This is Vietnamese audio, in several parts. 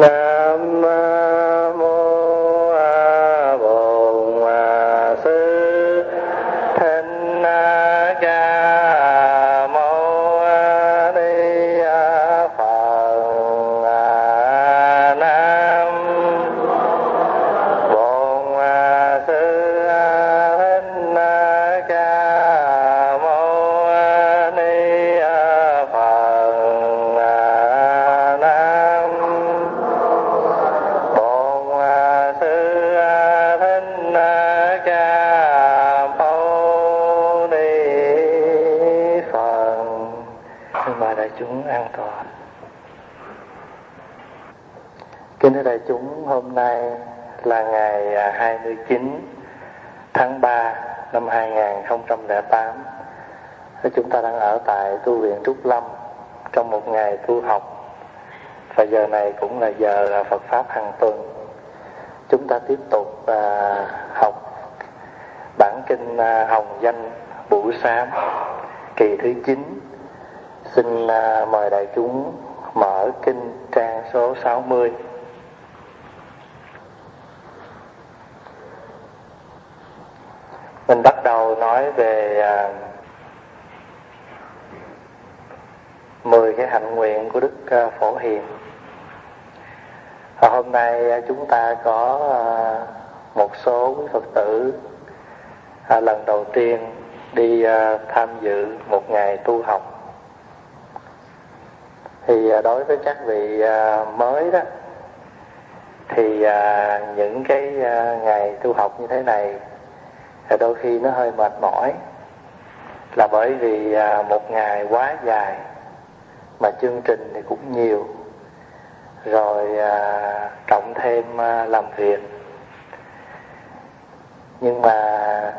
nam. Giờ này cũng là giờ à, Phật Pháp hàng tuần. Chúng ta tiếp tục uh, học bản kinh uh, Hồng Danh Bủ Sám kỳ thứ 9 xin uh, mời đại chúng mở kinh trang số 60 mình bắt đầu nói về à, 10 cái hạnh nguyện của Đức Phổ Hiền hôm nay à, chúng ta có à, một số quý Phật tử à, lần đầu tiên đi tham dự một ngày tu học. Thì đối với các vị mới đó, thì những cái ngày tu học như thế này đôi khi nó hơi mệt mỏi. Là bởi vì một ngày quá dài, mà chương trình thì cũng nhiều rồi à, cộng thêm à, làm việc. Nhưng mà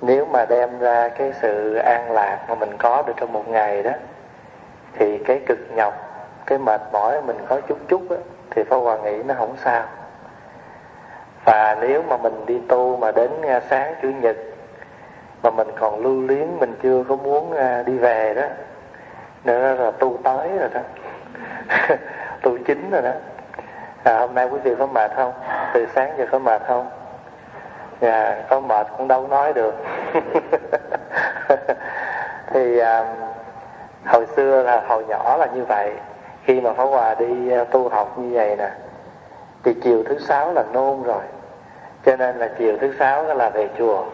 nếu mà đem ra cái sự an lạc mà mình có được trong một ngày đó thì cái cực nhọc cái mệt mỏi mình có chút chút đó, thì Pháp Hòa nghĩ nó không sao. Và nếu mà mình đi tu mà đến à, sáng chủ nhật mà mình còn lưu luyến mình chưa có muốn à, đi về đó nữa là tu tới rồi đó. tu chính rồi đó. À, hôm nay quý vị có mệt không? Từ sáng giờ có mệt không? À, có mệt cũng đâu nói được. Thì à, hồi xưa là hồi nhỏ là như vậy. Khi mà Pháp Hòa đi à, tu học như vậy nè thì chiều thứ sáu là nôn rồi. Cho nên là chiều thứ sáu là về chùa.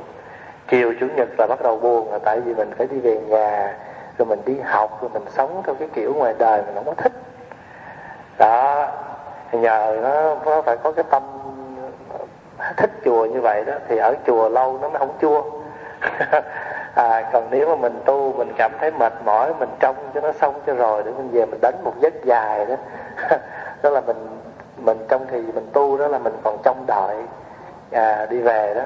Chiều chủ nhật là bắt đầu buồn là tại vì mình phải đi về nhà rồi mình đi học rồi mình sống theo cái kiểu ngoài đời mình không có thích đó nhờ nó, nó phải có cái tâm thích chùa như vậy đó thì ở chùa lâu nó mới không chua. À, còn nếu mà mình tu mình cảm thấy mệt mỏi mình trông cho nó xong cho rồi để mình về mình đánh một giấc dài đó. Đó là mình mình trong thì mình tu đó là mình còn trông đợi à, đi về đó.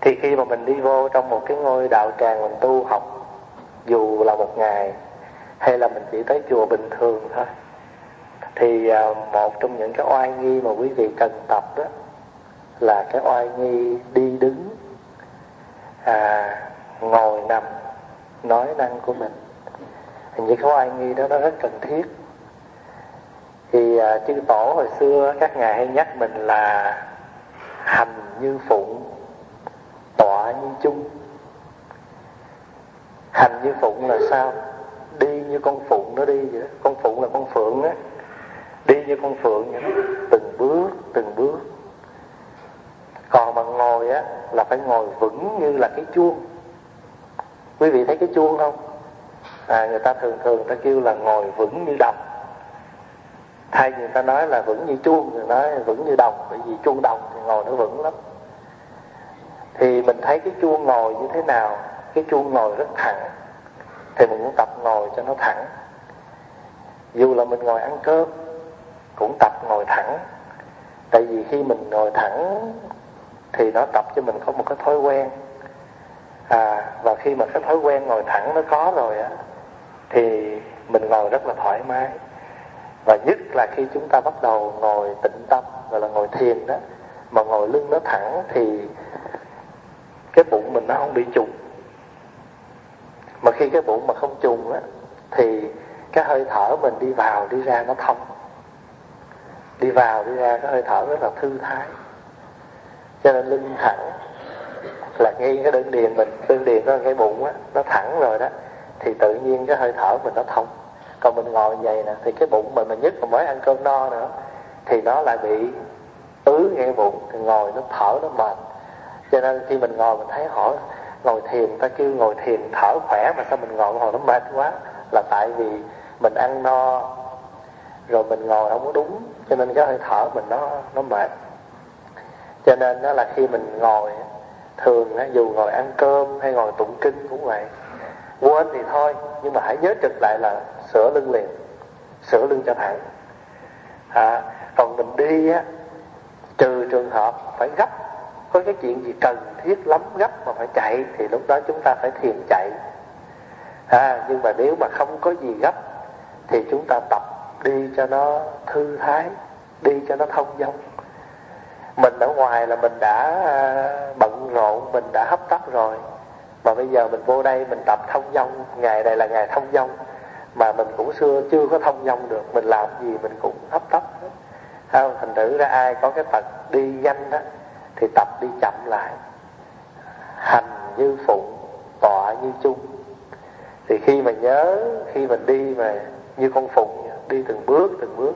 Thì khi mà mình đi vô trong một cái ngôi đạo tràng mình tu học dù là một ngày hay là mình chỉ tới chùa bình thường thôi thì à, một trong những cái oai nghi mà quý vị cần tập đó là cái oai nghi đi đứng à, ngồi nằm nói năng của mình. Những cái oai nghi đó nó rất cần thiết. Thì à, chư tổ hồi xưa các ngài hay nhắc mình là hành như phụng tọa như chung. Hành như phụng là sao? Đi như con phụng nó đi vậy đó. Con phụng là con phượng á đi như con phượng vậy đó. Từng bước từng bước. Còn mà ngồi á, là phải ngồi vững như là cái chuông. Quý vị thấy cái chuông không? À người ta thường thường ta kêu là ngồi vững như đồng. Thay người ta nói là vững như chuông người nói vững như đồng. Bởi vì chuông đồng thì ngồi nó vững lắm. Thì mình thấy cái chuông ngồi như thế nào? Cái chuông ngồi rất thẳng. Thì mình cũng tập ngồi cho nó thẳng. Dù là mình ngồi ăn cơm cũng tập ngồi thẳng. Tại vì khi mình ngồi thẳng thì nó tập cho mình có một cái thói quen. À và khi mà cái thói quen ngồi thẳng nó có rồi á, thì mình ngồi rất là thoải mái. Và nhất là khi chúng ta bắt đầu ngồi tĩnh tâm, gọi là ngồi thiền đó, mà ngồi lưng nó thẳng thì cái bụng mình nó không bị trùng. Mà khi cái bụng mà không trùng á, thì cái hơi thở mình đi vào, đi ra nó thông đi vào, đi ra, cái hơi thở rất là thư thái. Cho nên lưng thẳng là ngay cái đơn điền mình, đơn điền nó cái bụng á, nó thẳng rồi đó, thì tự nhiên cái hơi thở mình nó thông. Còn mình ngồi vậy nè, thì cái bụng mình mà nhất mà mới ăn cơm no nữa, thì nó lại bị ứ ngay bụng, thì ngồi nó thở nó mệt. Cho nên khi mình ngồi mình thấy hỏi ngồi thiền ta kêu ngồi thiền thở khỏe mà sao mình ngồi hồi nó mệt quá, là tại vì mình ăn no. Rồi mình ngồi không có đúng cho nên cái hơi thở mình nó nó mệt. Cho nên đó là khi mình ngồi thường dù ngồi ăn cơm hay ngồi tụng kinh cũng vậy. Quên thì thôi nhưng mà hãy nhớ trực lại là sửa lưng liền sửa lưng cho thẳng. À, còn mình đi á trừ trường hợp phải gấp có cái chuyện gì cần thiết lắm gấp mà phải chạy thì lúc đó chúng ta phải thiền chạy. À, nhưng mà nếu mà không có gì gấp thì chúng ta tập đi cho nó thư thái, đi cho nó thông dong. Mình ở ngoài là mình đã à, bận rộn, mình đã hấp tấp rồi. Mà bây giờ mình vô đây mình tập thông dong. Ngày này là ngày thông dong. Mà mình cũng xưa chưa có thông dong được. Mình làm gì mình cũng hấp tấp không, thành thử ra ai có cái tật đi nhanh đó, thì tập đi chậm lại. Hành như phụng tọa như chung. Thì khi mà nhớ, khi mình đi mà như con phụng đi từng bước từng bước.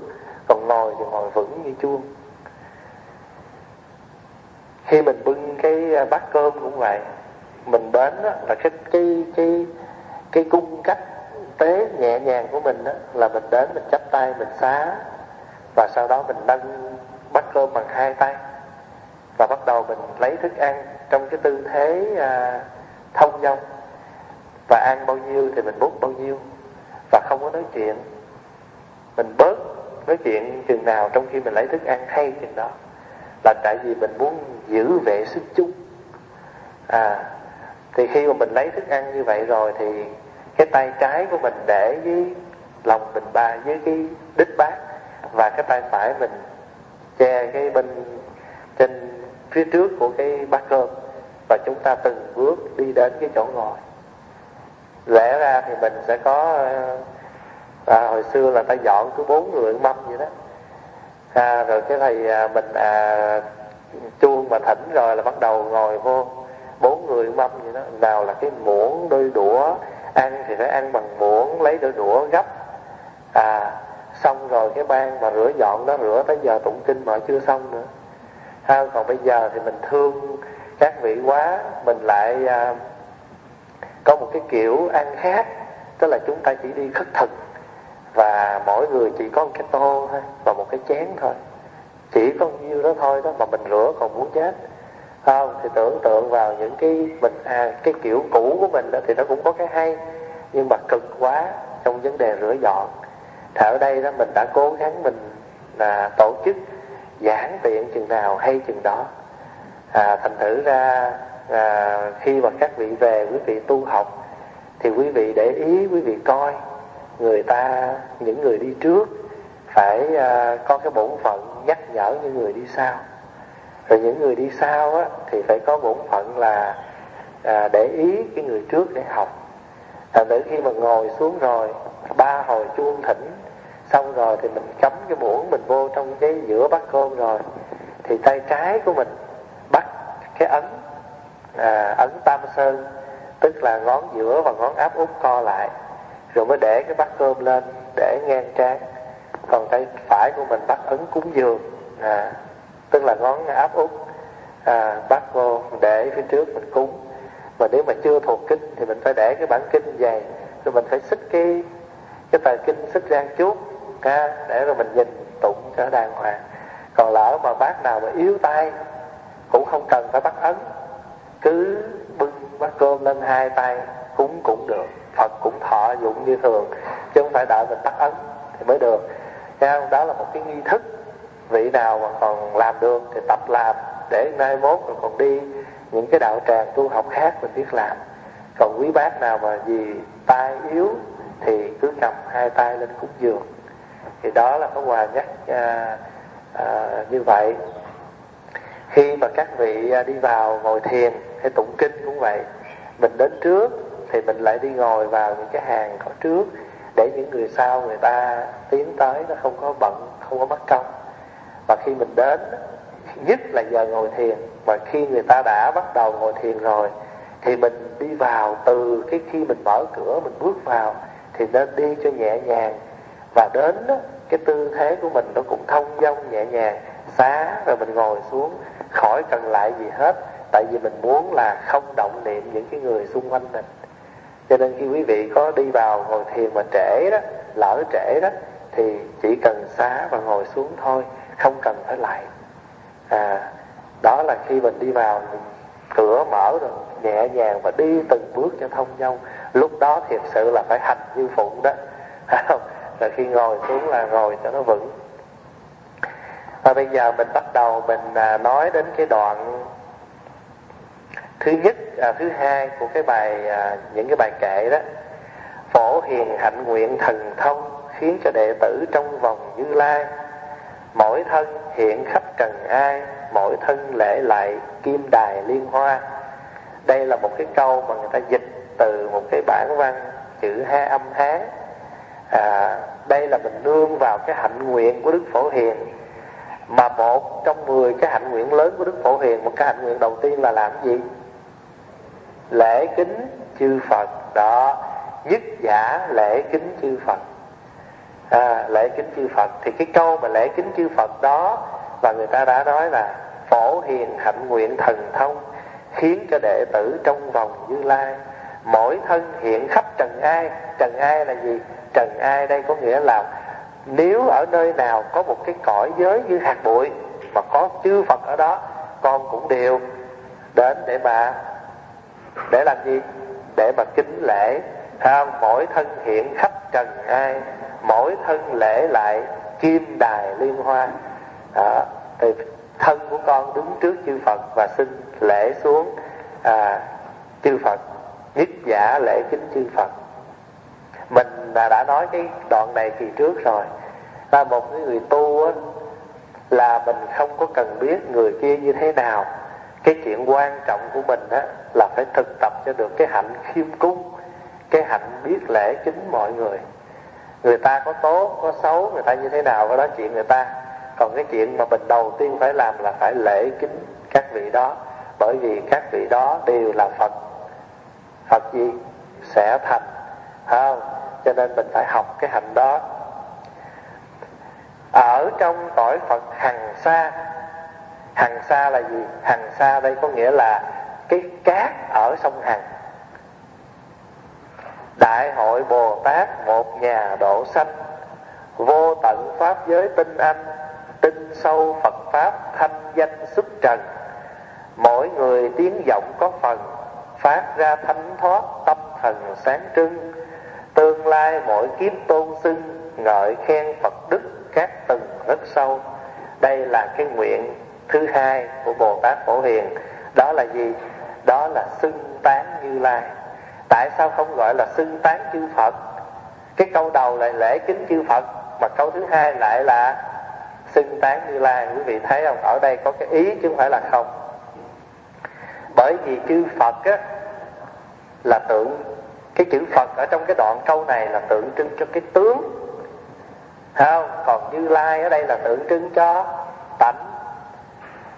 Còn ngồi thì ngồi vững như chuông. Khi mình bưng cái à, bát cơm cũng vậy mình đến đó, là cái cái cái cái cung cách tế nhẹ nhàng của mình đó, là mình đến mình chắp tay mình xá và sau đó mình nâng bát cơm bằng hai tay và bắt đầu mình lấy thức ăn trong cái tư thế à, thông dong. Và ăn bao nhiêu thì mình bút bao nhiêu và không có nói chuyện mình bớt nói chuyện chừng nào trong khi mình lấy thức ăn hay chừng đó. Là tại vì mình muốn giữ vệ sức chung. À thì khi mà mình lấy thức ăn như vậy rồi thì cái tay trái của mình để với lòng mình ba với cái đít bát và cái tay phải mình che cái bên trên phía trước của cái bát cơm và chúng ta từng bước đi đến cái chỗ ngồi. Lẽ ra thì mình sẽ có à, hồi xưa là ta dọn cứ bốn người mâm vậy đó. À, rồi cái thầy à, mình à, chuông mà thỉnh rồi là bắt đầu ngồi vô bốn người mâm vậy đó. Nào là cái muỗng đôi đũa ăn thì phải ăn bằng muỗng lấy đôi đũa gấp. À xong rồi cái ban mà rửa dọn đó rửa tới giờ tụng kinh mà chưa xong nữa. Ha còn bây giờ thì mình thương các vị quá mình lại à, có một cái kiểu ăn khác tức là chúng ta chỉ đi khất thực và mỗi người chỉ có một cái tô thôi và một cái chén thôi. Chỉ có nhiêu đó thôi đó mà mình rửa còn muốn chết. Không thì tưởng tượng vào những cái mình à cái kiểu cũ của mình đó thì nó cũng có cái hay nhưng mà cực quá trong vấn đề rửa dọn. Thì ở đây đó mình đã cố gắng mình là tổ chức giảng tiện chừng nào hay chừng đó. À, thành thử ra à, khi mà các vị về quý vị tu học thì quý vị để ý quý vị coi người ta những người đi trước phải uh, có cái bổn phận nhắc nhở những người đi sau. Rồi những người đi sau á, thì phải có bổn phận là à, để ý cái người trước để học. Thành thử khi mà ngồi xuống rồi ba hồi chuông thỉnh xong rồi thì mình cắm cái muỗng mình vô trong cái giữa bát cơm rồi thì tay trái của mình bắt cái ấn à, ấn tam sơn tức là ngón giữa và ngón áp út co lại rồi mới để cái bát cơm lên để ngang trán. Còn tay phải của mình bắt ấn cúng dường. À, tức là ngón áp út à, bắt vô để phía trước mình cúng. Mà nếu mà chưa thuộc kinh thì mình phải để cái bản kinh dày. Rồi mình phải xích cái cái tờ kinh xích ra chút ha, để rồi mình nhìn tụng cho đàng hoàng. Còn lỡ mà bác nào mà yếu tay cũng không cần phải bắt ấn. Cứ bưng bát cơm lên hai tay cúng cũng được. Phật cũng thọ dụng như thường chứ không phải đợi mình tắt ấn thì mới được. Nha Đó là một cái nghi thức. Vị nào mà còn làm được thì tập làm để mai mốt rồi còn đi những cái đạo tràng tu học khác mình biết làm. Còn quý bác nào mà vì tay yếu thì cứ cầm hai tay lên cúng dường. Thì đó là có quà nhắc à, à, như vậy. Khi mà các vị à, đi vào ngồi thiền hay tụng kinh cũng vậy mình đến trước thì mình lại đi ngồi vào những cái hàng có trước để những người sau người ta tiến tới nó không có bận không có mất công. Và khi mình đến nhất là giờ ngồi thiền và khi người ta đã bắt đầu ngồi thiền rồi thì mình đi vào từ cái khi mình mở cửa mình bước vào thì nên đi cho nhẹ nhàng. Và đến đó, cái tư thế của mình nó cũng thông dong nhẹ nhàng xá rồi mình ngồi xuống khỏi cần lại gì hết. Tại vì mình muốn là không động niệm những cái người xung quanh mình cho nên khi quý vị có đi vào ngồi thiền mà trễ đó, lỡ trễ đó, thì chỉ cần xá và ngồi xuống thôi, không cần phải lại. À đó là khi mình đi vào, mình cửa mở rồi, nhẹ nhàng và đi từng bước cho thông dong. Lúc đó thiệt sự là phải hành như phụng đó. Không khi ngồi xuống là ngồi cho nó vững. Và bây giờ mình bắt đầu mình à, nói đến cái đoạn thứ nhất à, thứ hai của cái bài à, những cái bài kệ đó phổ hiền hạnh nguyện thần thông khiến cho đệ tử trong vòng như lai. Mỗi thân hiện khắp trần ai mỗi thân lễ lại kim đài liên hoa. Đây là một cái câu mà người ta dịch từ một cái bản văn chữ ha âm hán à, đây là mình nương vào cái hạnh nguyện của đức phổ hiền. Mà một trong mười cái hạnh nguyện lớn của đức phổ hiền một cái hạnh nguyện đầu tiên là làm gì? Lễ kính chư phật đó nhất giả lễ kính chư phật. À, lễ kính chư phật thì cái câu mà lễ kính chư phật đó và người ta đã nói là phổ hiền hạnh nguyện thần thông khiến cho đệ tử trong vòng như lai mỗi thân hiện khắp trần ai. Trần ai là gì? Trần ai đây có nghĩa là nếu ở nơi nào có một cái cõi giới như hạt bụi mà có chư Phật ở đó con cũng đều đến để mà để làm gì? Để mà kính lễ. Không mỗi thân hiện khắp trần ai mỗi thân lễ lại kim đài liên hoa. Đó. thì thân của con đứng trước chư Phật và xin lễ xuống à, chư Phật nhất giả lễ kính chư Phật. Mình đã, đã nói cái đoạn này kỳ trước rồi. Là một cái người tu á, là mình không có cần biết người kia như thế nào cái chuyện quan trọng của mình đó là phải thực tập cho được cái hạnh khiêm cung, cái hạnh biết lễ kính mọi người. Người ta có tốt, có xấu, người ta như thế nào có đó chuyện người ta. Còn cái chuyện mà mình đầu tiên phải làm là phải lễ kính các vị đó. Bởi vì các vị đó đều là phật. Phật gì? Sẽ thành không? Cho nên mình phải học cái hạnh đó. Ở trong cõi phật hằng xa hằng xa là gì? Hằng xa đây có nghĩa là cái cát ở sông hằng. Đại hội bồ tát một nhà độ sanh, vô tận pháp giới tinh anh, tinh sâu phật pháp thanh danh xuất trần. Mỗi người tiếng vọng có phần, phát ra thánh thoát tâm thần sáng trưng. Tương lai mỗi kiếp tôn xưng, ngợi khen phật đức các tầng rất sâu. Đây là cái nguyện thứ hai của bồ tát phổ hiền, đó là gì? Đó là xưng tán như lai. Tại sao không gọi là xưng tán chư phật? Cái câu đầu là lễ kính chư phật, mà câu thứ hai lại là xưng tán như lai. Quý vị thấy không? Ở đây có cái ý chứ không phải là không. Bởi vì chư phật á, là tượng, cái chữ phật ở trong cái đoạn câu này là tượng trưng cho cái tướng. Không? Còn như lai ở đây là tượng trưng cho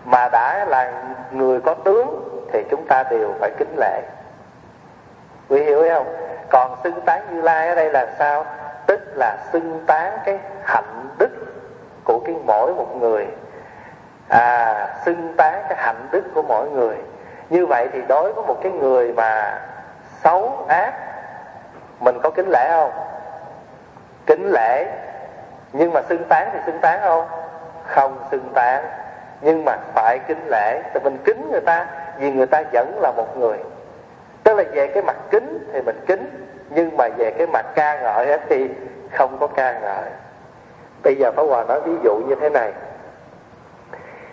mà đã là người có tướng thì chúng ta đều phải kính lệ. Quý hiểu không? Còn xưng tán như lai ở đây là sao? Tức là xưng tán cái hạnh đức của cái mỗi một người. À xưng tán cái hạnh đức của mỗi người. Như vậy thì đối với một cái người mà xấu ác, mình có kính lễ không? Kính lễ nhưng mà xưng tán thì xưng tán không? Không xưng tán nhưng mà phải kính lễ thì mình kính người ta vì người ta vẫn là một người. Tức là về cái mặt kính thì mình kính nhưng mà về cái mặt ca ngợi thì không có ca ngợi. Bây giờ Pháp Hòa nói ví dụ như thế này.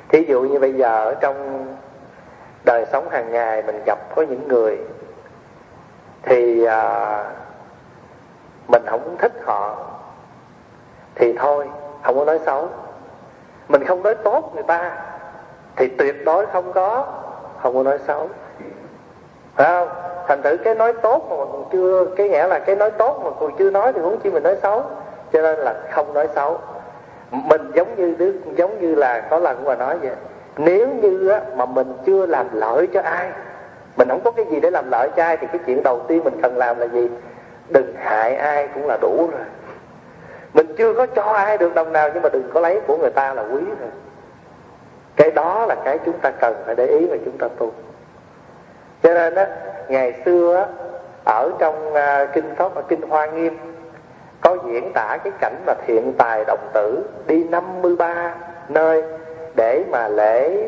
Thí dụ như bây giờ ở trong đời sống hàng ngày mình gặp có những người thì à, mình không thích họ thì thôi không có nói xấu mình không nói tốt người ta thì tuyệt đối không có không có nói xấu. Phải không? Thành thử cái nói tốt mà còn chưa cái nghĩa là cái nói tốt mà còn chưa nói thì huống chi mình nói xấu. Cho nên là không nói xấu. Mình giống như đứa giống như là có lần mà nói vậy nếu như á, mà mình chưa làm lợi cho ai mình không có cái gì để làm lợi cho ai thì cái chuyện đầu tiên mình cần làm là gì? Đừng hại ai cũng là đủ rồi mình chưa có cho ai được đồng nào nhưng mà đừng có lấy của người ta là quý rồi cái đó là cái chúng ta cần phải để ý và chúng ta tu. Cho nên á ngày xưa á ở trong uh, kinh pháp ở kinh hoa nghiêm có diễn tả cái cảnh mà thiện tài đồng tử đi 53 nơi để mà lễ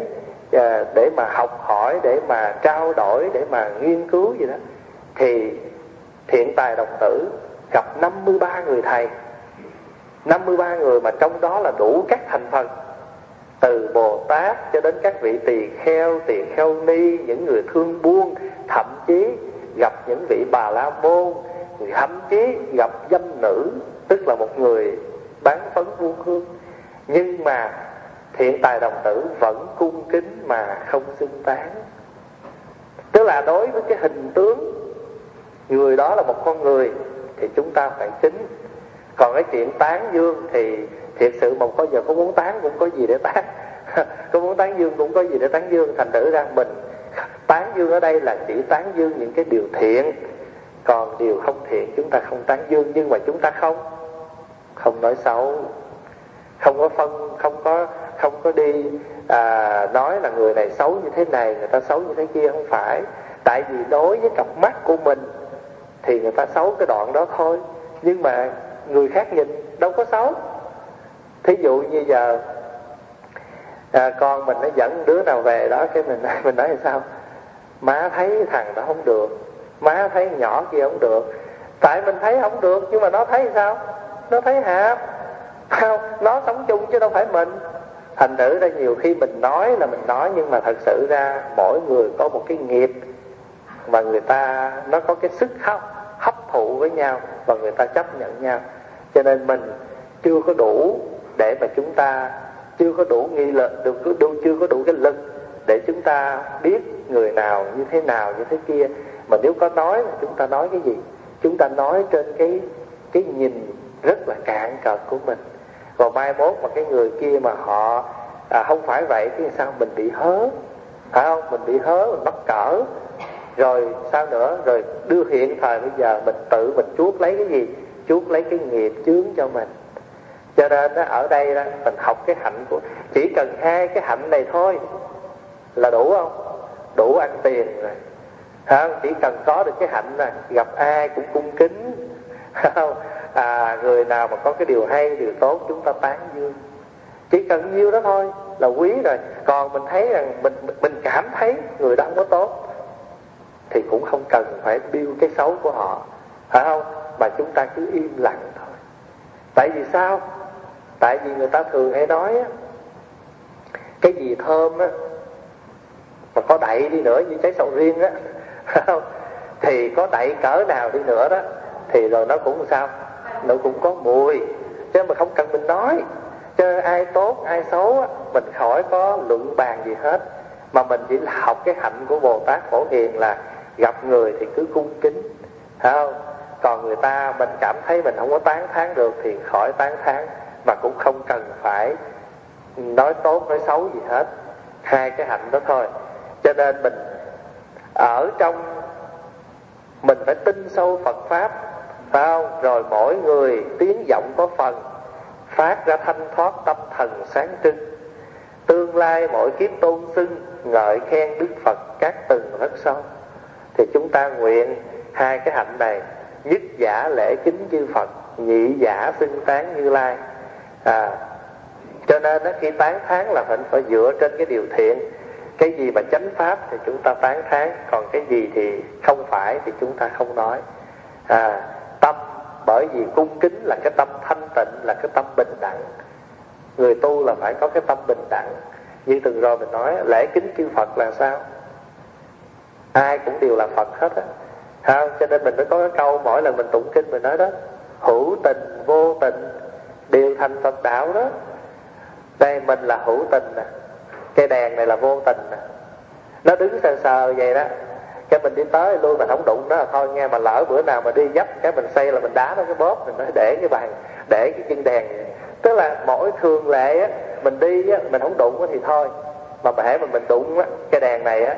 à, để mà học hỏi để mà trao đổi để mà nghiên cứu gì đó. Thì thiện tài đồng tử gặp 53 người thầy. 53 người mà trong đó là đủ các thành phần từ Bồ Tát cho đến các vị tỳ kheo, tỳ kheo ni, những người thương buôn, thậm chí gặp những vị bà la môn, thậm chí gặp dâm nữ, tức là một người bán phấn buôn hương. Nhưng mà thiện tài đồng tử vẫn cung kính mà không xưng tán. Tức là đối với cái hình tướng người đó là một con người thì chúng ta phải kính còn cái chuyện tán dương thì thiệt sự một có giờ có muốn tán cũng có gì để tán. Có muốn tán dương cũng có gì để tán dương thành thử ra mình. Tán dương ở đây là chỉ tán dương những cái điều thiện. Còn điều không thiện chúng ta không tán dương nhưng mà chúng ta không. Không nói xấu. Không có phân không có không có đi à, nói là người này xấu như thế này người ta xấu như thế kia không phải. Tại vì đối với cặp mắt của mình thì người ta xấu cái đoạn đó thôi. Nhưng mà người khác nhìn đâu có xấu. Thí dụ như giờ à, con mình nó dẫn đứa nào về đó cái mình mình nói là sao? Má thấy thằng đó không được má thấy nhỏ kia không được. Tại mình thấy không được nhưng mà nó thấy sao? Nó thấy hạp không nó sống chung chứ đâu phải mình. Thành thử ra nhiều khi mình nói là mình nói nhưng mà thật sự ra mỗi người có một cái nghiệp mà người ta nó có cái sức hấp hấp thụ với nhau và người ta chấp nhận nhau cho nên mình chưa có đủ để mà chúng ta chưa có đủ nghi lực được đủ chưa có đủ cái lực để chúng ta biết người nào như thế nào như thế kia. Mà nếu có nói là chúng ta nói cái gì? Chúng ta nói trên cái cái nhìn rất là cạn cợt của mình. Còn mai mốt mà cái người kia mà họ à, không phải vậy thì sao mình bị hớ? Phải không? Mình bị hớ mình mắc cỡ. Rồi sao nữa? Rồi đưa hiện thời bây giờ mình tự mình chuốt lấy cái gì? Chuốt lấy cái nghiệp chướng cho mình. Cho nên đó, ở đây đó, mình học cái hạnh của chỉ cần hai cái hạnh này thôi là đủ không? Đủ ăn tiền rồi. Không chỉ cần có được cái hạnh này gặp ai cũng cung kính. Không? À, người nào mà có cái điều hay điều tốt chúng ta tán dương. Chỉ cần nhiêu đó thôi là quý rồi. Còn mình thấy rằng mình mình cảm thấy người đó không có tốt thì cũng không cần phải biêu cái xấu của họ. Phải không? Mà chúng ta cứ im lặng thôi. Tại vì sao? Tại vì người ta thường hay nói á, cái gì thơm á, mà có đậy đi nữa như trái sầu riêng á thì có đậy cỡ nào đi nữa đó, thì rồi nó cũng sao? Nó cũng có mùi. Chứ mà không cần mình nói. Chứ ai tốt, ai xấu á, mình khỏi có luận bàn gì hết. Mà mình chỉ học cái hạnh của bồ tát phổ hiền là gặp người thì cứ cung kính, phải không? Còn người ta mình cảm thấy mình không có tán thán được thì khỏi tán thán, mà cũng không cần phải nói tốt, nói xấu gì hết. Hai cái hạnh đó thôi. Cho nên mình ở trong, mình phải tin sâu Phật pháp, phải không? Rồi mỗi người tiếng giọng có phần, phát ra thanh thoát tâm thần sáng trưng. Tương lai mỗi kiếp tôn xưng, ngợi khen đức phật các từng rất sâu. Thì chúng ta nguyện hai cái hạnh này nhất giả lễ kính chư phật nhị giả xưng tán như lai. À cho nên đó, khi tán thán là mình phải dựa trên cái điều thiện. Cái gì mà chánh pháp thì chúng ta tán thán còn cái gì thì không phải thì chúng ta không nói. À tâm bởi vì cung kính là cái tâm thanh tịnh là cái tâm bình đẳng. Người tu là phải có cái tâm bình đẳng. Như từng rồi mình nói lễ kính chư phật là sao? Ai cũng đều là phật hết á không cho nên mình mới có cái câu mỗi lần mình tụng kinh mình nói đó, hữu tình, vô tình, đều thành phật đạo đó. Đây mình là hữu tình nè, cái đèn này là vô tình nè. Nó đứng sờ sờ vậy đó. Cái mình đi tới luôn mình không đụng nó là thôi nghe mà lỡ bữa nào mà đi dấp cái mình xây là mình đá nó cái bóp, mình nói để cái bàn, để cái chân đèn tức là mỗi thường lệ á, mình đi á, mình không đụng thì thôi. Mà hễ mà mình đụng á, cái đèn này á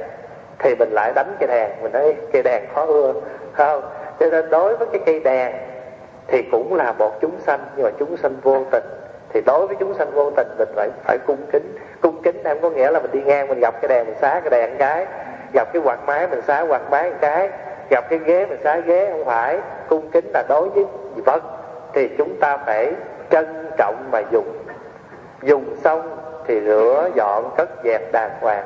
thì mình lại đánh cây đèn. Mình nói, cây đèn khó ưa. Không. Cho nên đối với cái cây đèn thì cũng là một chúng sanh, nhưng mà chúng sanh vô tình. Thì đối với chúng sanh vô tình, mình phải phải cung kính. Cung kính em có nghĩa là mình đi ngang, mình gặp cái đèn, mình xá cái đèn cái. Gặp cái quạt máy, mình xá quạt máy cái. Gặp cái ghế, mình xá ghế, không phải. Cung kính là đối với vật vâng. thì chúng ta phải trân trọng mà dùng. Dùng xong thì rửa dọn, cất dẹp đàng hoàng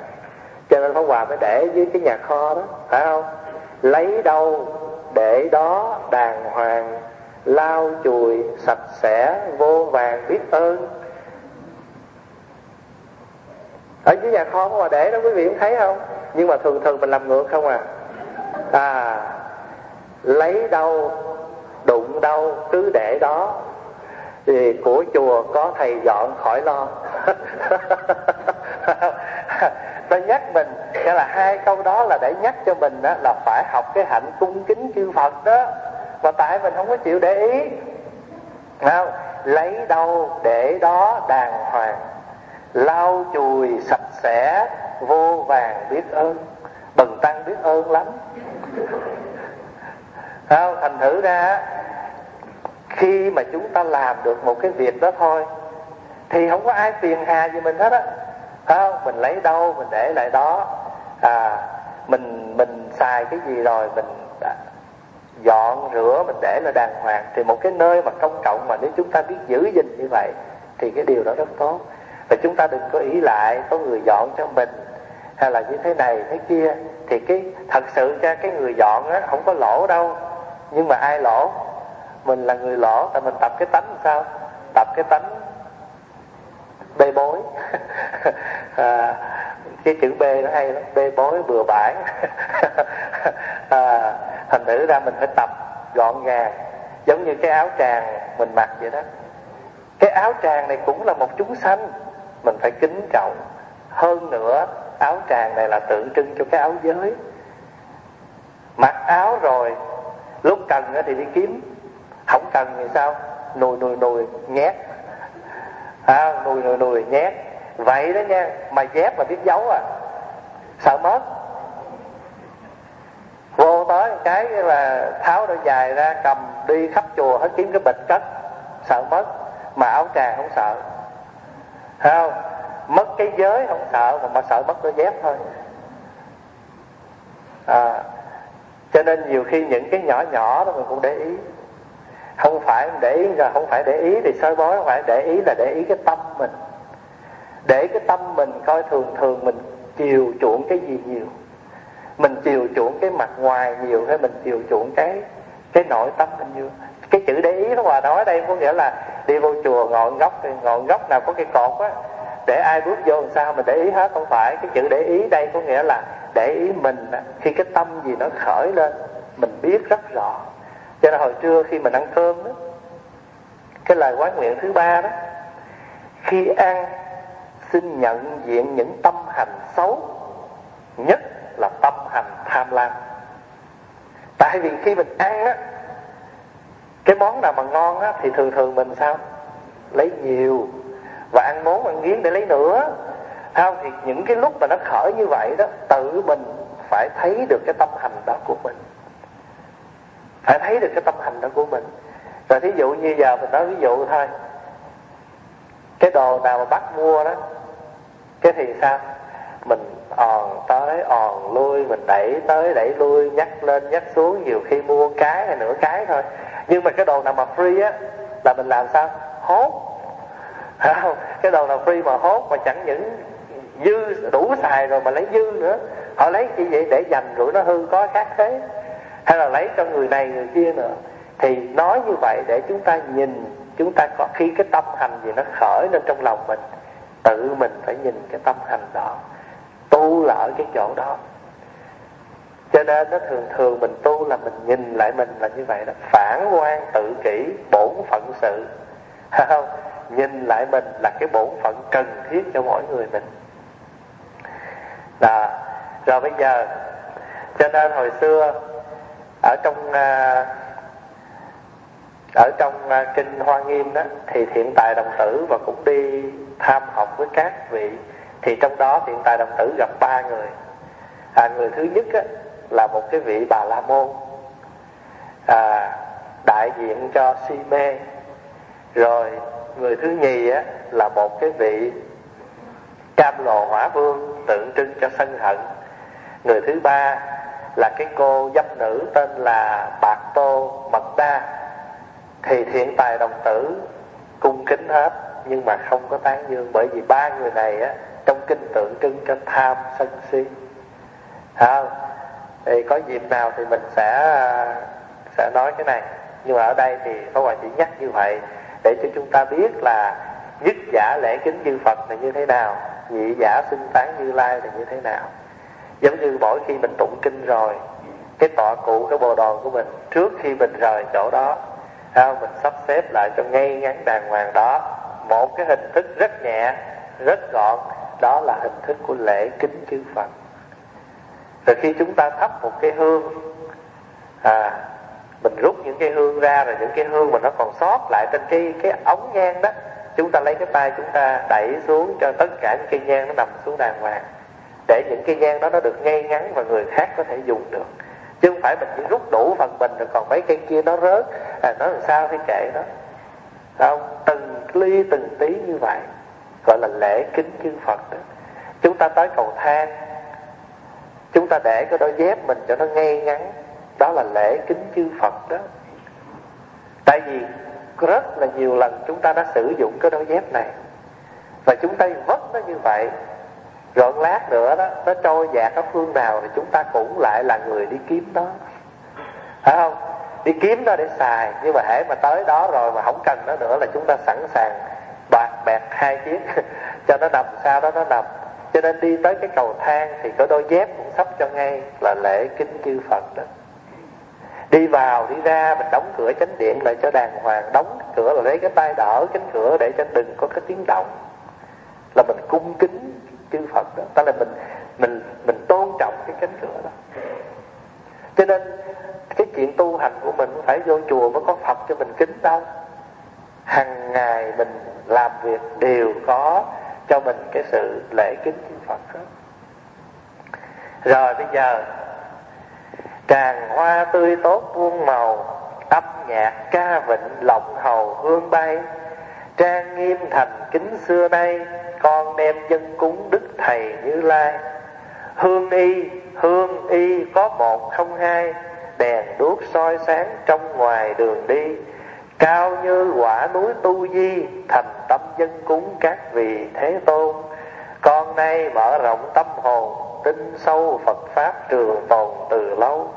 cho nên Pháp Hòa mới để dưới cái nhà kho đó, phải không? Lấy đâu để đó đàng hoàng, lau chùi sạch sẽ, vô vàng biết ơn. Ở dưới nhà kho mà để đó, quý vị cũng thấy không? Nhưng mà thường thường mình làm ngược không à? À lấy đâu, đụng đâu, cứ để đó. Thì của chùa có thầy dọn khỏi lo. nó nhắc mình. Nghĩa là hai câu đó là để nhắc cho mình đó, là phải học cái hạnh cung kính chư Phật đó. Mà tại mình không có chịu để ý. Nào lấy đâu để đó đàng hoàng. Lau chùi sạch sẽ vô vàng biết ơn. Bần tăng biết ơn lắm. Không? thành thử ra khi mà chúng ta làm được một cái việc đó thôi thì không có ai phiền hà gì mình hết á không mình lấy đâu? Mình để lại đó. À mình mình xài cái gì rồi? Mình à, dọn rửa, mình để là đàng hoàng. Thì một cái nơi mà công cộng mà nếu chúng ta biết giữ gìn như vậy, thì cái điều đó rất tốt. Và chúng ta đừng có ý lại có người dọn cho mình, hay là như thế này, thế kia. Thì cái, thật sự ra cái người dọn á, không có lỗ đâu. Nhưng mà ai lỗ? Mình là người lỗ, tại mình tập cái tánh sao? Tập cái tánh bê bối. À, cái chữ B nó hay lắm. Bê bối bừa bãi. À, thành thử ra mình phải tập gọn gàng giống như cái áo tràng mình mặc vậy đó. Cái áo tràng này cũng là một chúng sanh mình phải kính trọng. Hơn nữa áo tràng này là tượng trưng cho cái áo giới. Mặc áo rồi lúc cần thì đi kiếm. Không cần thì sao? Nùi nùi nùi nhét à, nùi nùi nùi nhét. Vậy đó nha mà dép mà biết giấu à. Sợ mất. Vô tới cái là tháo đôi dài ra cầm đi khắp chùa hết kiếm cái bịch cất. Sợ mất. Mà áo tràng không sợ. Thấy không? Mất cái giới không sợ mà, mà sợ mất đôi dép thôi. À, cho nên nhiều khi những cái nhỏ nhỏ đó mình cũng để ý không phải để ý, là không phải để ý thì soi bói, không phải để ý là để ý cái tâm mình. Để cái tâm mình coi thường thường, mình chiều chuộng cái gì nhiều. Mình chiều chuộng cái mặt ngoài nhiều hay mình chiều chuộng cái cái nội tâm mình nhiều. Cái chữ để ý nó hòa nói đây có nghĩa là đi vô chùa ngọn góc ngọn góc nào có cái cột á, để ai bước vô làm sao mình để ý hết, không phải. Cái chữ để ý đây có nghĩa là để ý mình khi cái tâm gì nó khởi lên, mình biết rất rõ cho nên hồi trưa khi mình ăn cơm đó, cái lời quán nguyện thứ ba đó, khi ăn, xin nhận diện những tâm hành xấu, nhất là tâm hành tham lam. Tại vì khi mình ăn á, cái món nào mà ngon á, thì thường thường mình sao? Lấy nhiều. Và ăn món ăn nghiến để lấy nữa. Không? Thì những cái lúc mà nó khởi như vậy đó, tự mình phải thấy được cái tâm hành đó của mình phải thấy được cái tâm hành đó của mình. Rồi thí dụ như giờ mình nói ví dụ thôi. Cái đồ nào mà bắt mua đó, cái thì sao? Mình òn tới, òn lui, mình đẩy tới, đẩy lui nhắc lên nhắc xuống, nhiều khi mua cái hay nửa cái thôi. Nhưng mà cái đồ nào mà free á, là mình làm sao? Hốt. Không? cái đồ nào free mà hốt, mà chẳng những dư, đủ xài rồi mà lấy dư nữa. Họ lấy chỉ vậy? Để dành rồi nó hư, có khác thế hay là lấy cho người này, người kia nữa. Thì nói như vậy để chúng ta nhìn, chúng ta có khi cái tâm hành gì nó khởi lên trong lòng mình, tự mình phải nhìn cái tâm hành đó, tu là ở cái chỗ đó. Cho nên nó thường thường mình tu là mình nhìn lại mình là như vậy đó. Phản quan tự kỷ, bổn phận sự. Không? Nhìn lại mình là cái bổn phận cần thiết cho mỗi người mình. Đó. Rồi bây giờ, cho nên hồi xưa ở trong à, ở trong à, kinh hoa nghiêm đó thì thiện tài đồng tử và cũng đi tham học với các vị. Thì trong đó thiện tài đồng tử gặp ba người. À, người thứ nhất á, là một cái vị bà la môn. À, đại diện cho si mê. Rồi người thứ nhì á, là một cái vị cam lồ hỏa vương tượng trưng cho sân hận. Người thứ ba là cái cô dâm nữ tên là bạc tô mật đa. Thì thiện tài đồng tử, cung kính hết, nhưng mà không có tán dương, bởi vì ba người này á, trong kinh tượng trưng cho tham sân si. Không? Thì có dịp nào thì mình sẽ sẽ nói cái này. Nhưng mà ở đây thì Pháp Hòa chỉ nhắc như vậy, để cho chúng ta biết là nhất giả lễ kính như Phật là như thế nào, nhị giả xưng tán như lai là như thế nào giống như mỗi khi mình tụng kinh rồi, cái tọa cụ, cái bồ đòn của mình, trước khi mình rời chỗ đó, sao mình sắp xếp lại cho ngay ngắn đàng hoàng đó. Một cái hình thức rất nhẹ, rất gọn, đó là hình thức của lễ kính chư Phật. Rồi khi chúng ta thắp một cái hương à mình rút những cái hương ra rồi những cái hương mà nó còn sót lại trên cái cái ống nhang đó, chúng ta lấy cái tay chúng ta đẩy xuống cho tất cả những cây nhang nó nằm xuống đàng hoàng để những cây nhang đó nó được ngay ngắn và người khác có thể dùng được. Chứ không phải mình chỉ rút đủ phần mình rồi còn mấy cây kia nó rớt. À, nó làm sao thì kệ đó. Không? Từng ly từng tí như vậy gọi là lễ kính chư Phật đó. Chúng ta tới cầu thang. Chúng ta để cái đôi dép mình cho nó ngay ngắn. Đó là lễ kính chư Phật đó. Tại vì rất là nhiều lần chúng ta đã sử dụng cái đôi dép này. Và chúng ta vất nó như vậy rồi lát nữa đó, nó trôi dạt ở phương nào thì chúng ta cũng lại là người đi kiếm nó phải không? Đi kiếm nó để xài, nhưng mà hễ mà tới đó rồi mà không cần nó nữa là chúng ta sẵn sàng bạc bẹt hai chiếc cho nó nằm, sao đó nó nằm. Cho nên đi tới cái cầu thang thì có đôi dép cũng sắp cho ngay là lễ kính chư Phật đó. Đi vào, đi ra, mình đóng cửa chánh điện lại cho đàng hoàng. Đóng cửa là lấy cái tay đỡ cánh cửa để cho đừng có cái tiếng động. Là mình cung kính chư Phật đó. Ta là mình mình mình tôn trọng cái cánh cửa đó. Cho nên, cái chuyện tu hành của mình phải vô chùa mới có Phật cho mình kính đâu hàng ngày mình làm việc đều có cho mình cái sự lễ kính chư Phật đó. Rồi bây giờ, tràng hoa tươi tốt muôn màu, âm nhạc ca vịnh lộng hầu hương bay. Trang nghiêm thành kính xưa nay con đem dân cúng đức thầy như lai. Hương y hương y có một không hai, đèn đuốc soi sáng trong ngoài đường đi. Cao như quả núi tu di, thành tâm dân cúng các vị thế tôn. Con nay mở rộng tâm hồn, tin sâu Phật Pháp trường tồn từ lâu.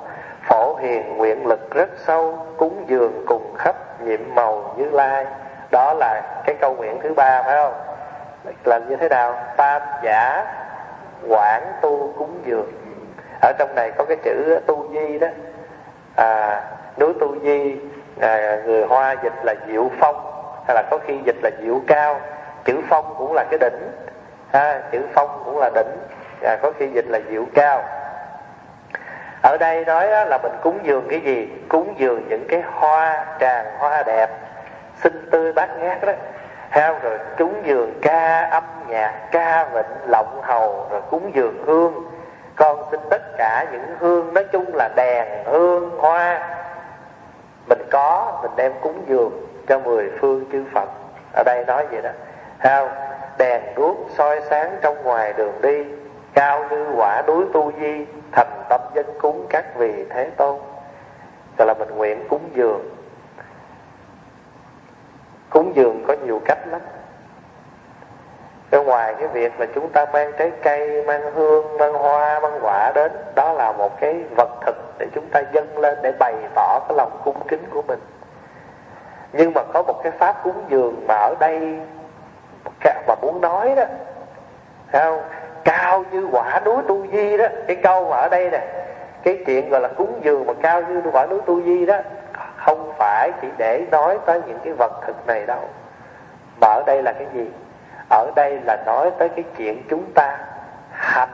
Phổ hiền nguyện lực rất sâu, Cúng dường cùng khắp nhiệm màu như lai. Đó là cái câu nguyện thứ ba, phải không? Là như thế nào? Tam giả quảng tu cúng dường. Ở trong này có cái chữ tu di đó. À, Núi tu di à, Người Hoa dịch là diệu phong Hay là có khi dịch là diệu cao. Chữ phong cũng là cái đỉnh. Ha, Chữ phong cũng là đỉnh. À, có khi dịch là diệu cao. Ở đây nói là mình cúng dường cái gì? Cúng dường những cái hoa tràng hoa đẹp xinh tươi bát ngát đó theo rồi? Cúng dường ca âm nhạc, ca vịnh lộng hầu, rồi cúng dường hương. Con xin tất cả những hương, nói chung là đèn, hương, hoa. Mình có, mình đem cúng dường cho mười phương chư phật. Ở đây nói vậy đó. Theo đèn đuốc soi sáng trong ngoài đường đi, cao như quả núi tu di, thành tâm dân cúng các vị thế tôn. Rồi là mình nguyện cúng dường cúng dường có nhiều cách lắm. Cái ngoài cái việc là chúng ta mang trái cây, mang hương, mang hoa, mang quả đến Đó là một cái vật thực để chúng ta dâng lên để bày tỏ cái lòng cung kính của mình. Nhưng mà có một cái pháp cúng dường mà ở đây mà muốn nói đó Thấy không? cao như quả núi tu di đó. Cái câu mà ở đây nè cái chuyện gọi là cúng dường mà cao như quả núi tu di đó không phải chỉ để nói tới những cái vật thực này đâu mà ở đây là cái gì? Ở đây là nói tới cái chuyện chúng ta hành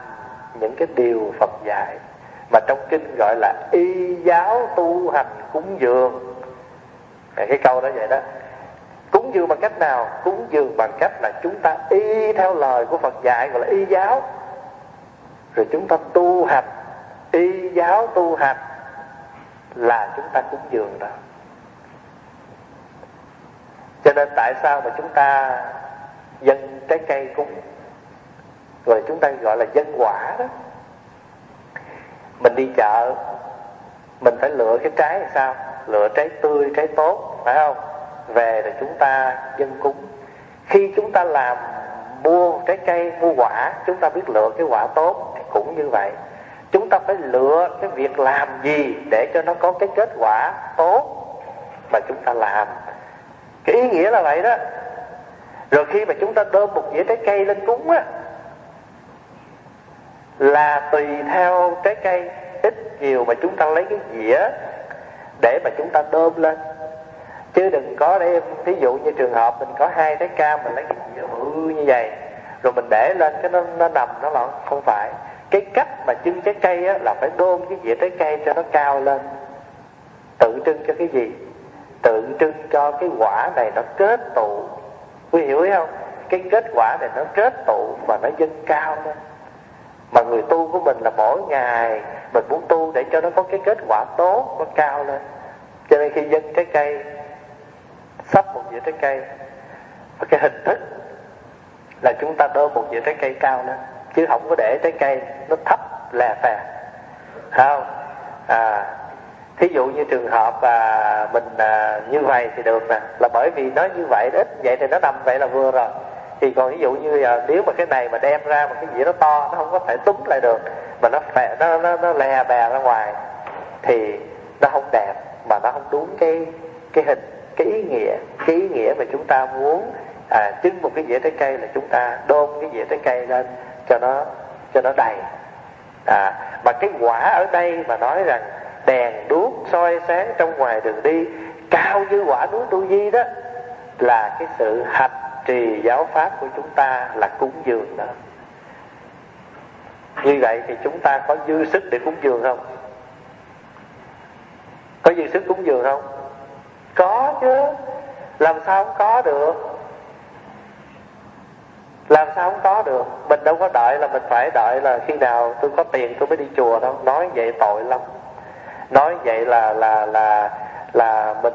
những cái điều Phật dạy. Mà trong kinh gọi là y giáo tu hành cúng dường. Cái câu đó vậy đó. Cúng dường bằng cách nào? Cúng dường bằng cách là chúng ta y theo lời của phật dạy gọi là y giáo. Rồi chúng ta tu hành. Y giáo tu hành là chúng ta cúng dường đó cho nên tại sao mà chúng ta dân trái cây cúng rồi chúng ta gọi là dân quả đó. Mình đi chợ, mình phải lựa cái trái làm sao? Lựa trái tươi, trái tốt, phải không? Về rồi chúng ta dân cúng. Khi chúng ta làm mua trái cây, mua quả, chúng ta biết lựa cái quả tốt thì cũng như vậy. Chúng ta phải lựa cái việc làm gì để cho nó có cái kết quả tốt mà chúng ta làm cái ý nghĩa là vậy đó. Rồi khi mà chúng ta đơm một dĩa trái cây lên cúng á là tùy theo trái cây ít nhiều mà chúng ta lấy cái dĩa để mà chúng ta đơm lên. Chứ đừng có đem ví dụ như trường hợp mình có hai trái cam mình lấy cái dĩa bự như vậy rồi mình để lên cái nó nó nằm nó lọt không phải. Cái cách mà trưng trái cây á, là phải đôn cái dĩa trái cây cho nó cao lên tự trưng cho cái gì? Tượng trưng cho cái quả này nó kết tụ. Quý hiểu không? Cái kết quả này nó kết tụ và nó dâng cao lên mà người tu của mình là mỗi ngày mình muốn tu để cho nó có cái kết quả tốt, nó cao lên. Cho nên khi dâng trái cây, sắp một dĩa trái cây, và cái hình thức là chúng ta đưa một dĩa trái cây cao lên. Chứ không có để trái cây nó thấp lè phè. Không? À thí dụ như trường hợp à, mình à, như vậy thì được nè. Là bởi vì nó như vậy ít vậy thì nó nằm vậy là vừa rồi. Thì còn ví dụ như à, nếu mà cái này mà đem ra mà cái gì nó to nó không có thể túm lại được mà nó phè nó nó nó lè bè ra ngoài thì nó không đẹp mà nó không đúng cái cái hình cái ý nghĩa cái ý nghĩa mà chúng ta muốn à, trưng một cái dĩa trái cây là chúng ta đôn cái dĩa trái cây lên cho nó cho nó đầy. À, mà cái quả ở đây mà nói rằng đèn đuốc soi sáng trong ngoài đường đi, cao như quả núi tu di đó, là cái sự hành trì giáo pháp của chúng ta là cúng dường đó. Như vậy thì chúng ta có dư sức để cúng dường không? Có dư sức cúng dường không? Có chứ. Làm sao không có được? Làm sao không có được? Mình đâu có đợi là mình phải đợi là khi nào tôi có tiền tôi mới đi chùa đâu. Nói vậy tội lắm nói vậy là là là là mình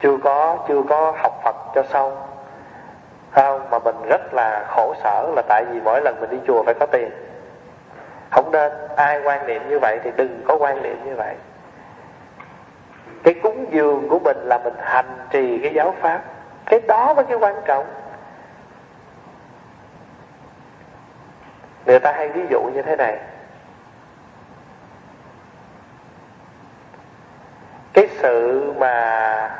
chưa có chưa có học Phật cho sâu không? Mà mình rất là khổ sở là tại vì mỗi lần mình đi chùa phải có tiền. Không nên ai quan niệm như vậy thì đừng có quan niệm như vậy. Cái cúng dường của mình là mình hành trì cái giáo pháp. Cái đó mới cái quan trọng. Người ta hay ví dụ như thế này. Cái sự mà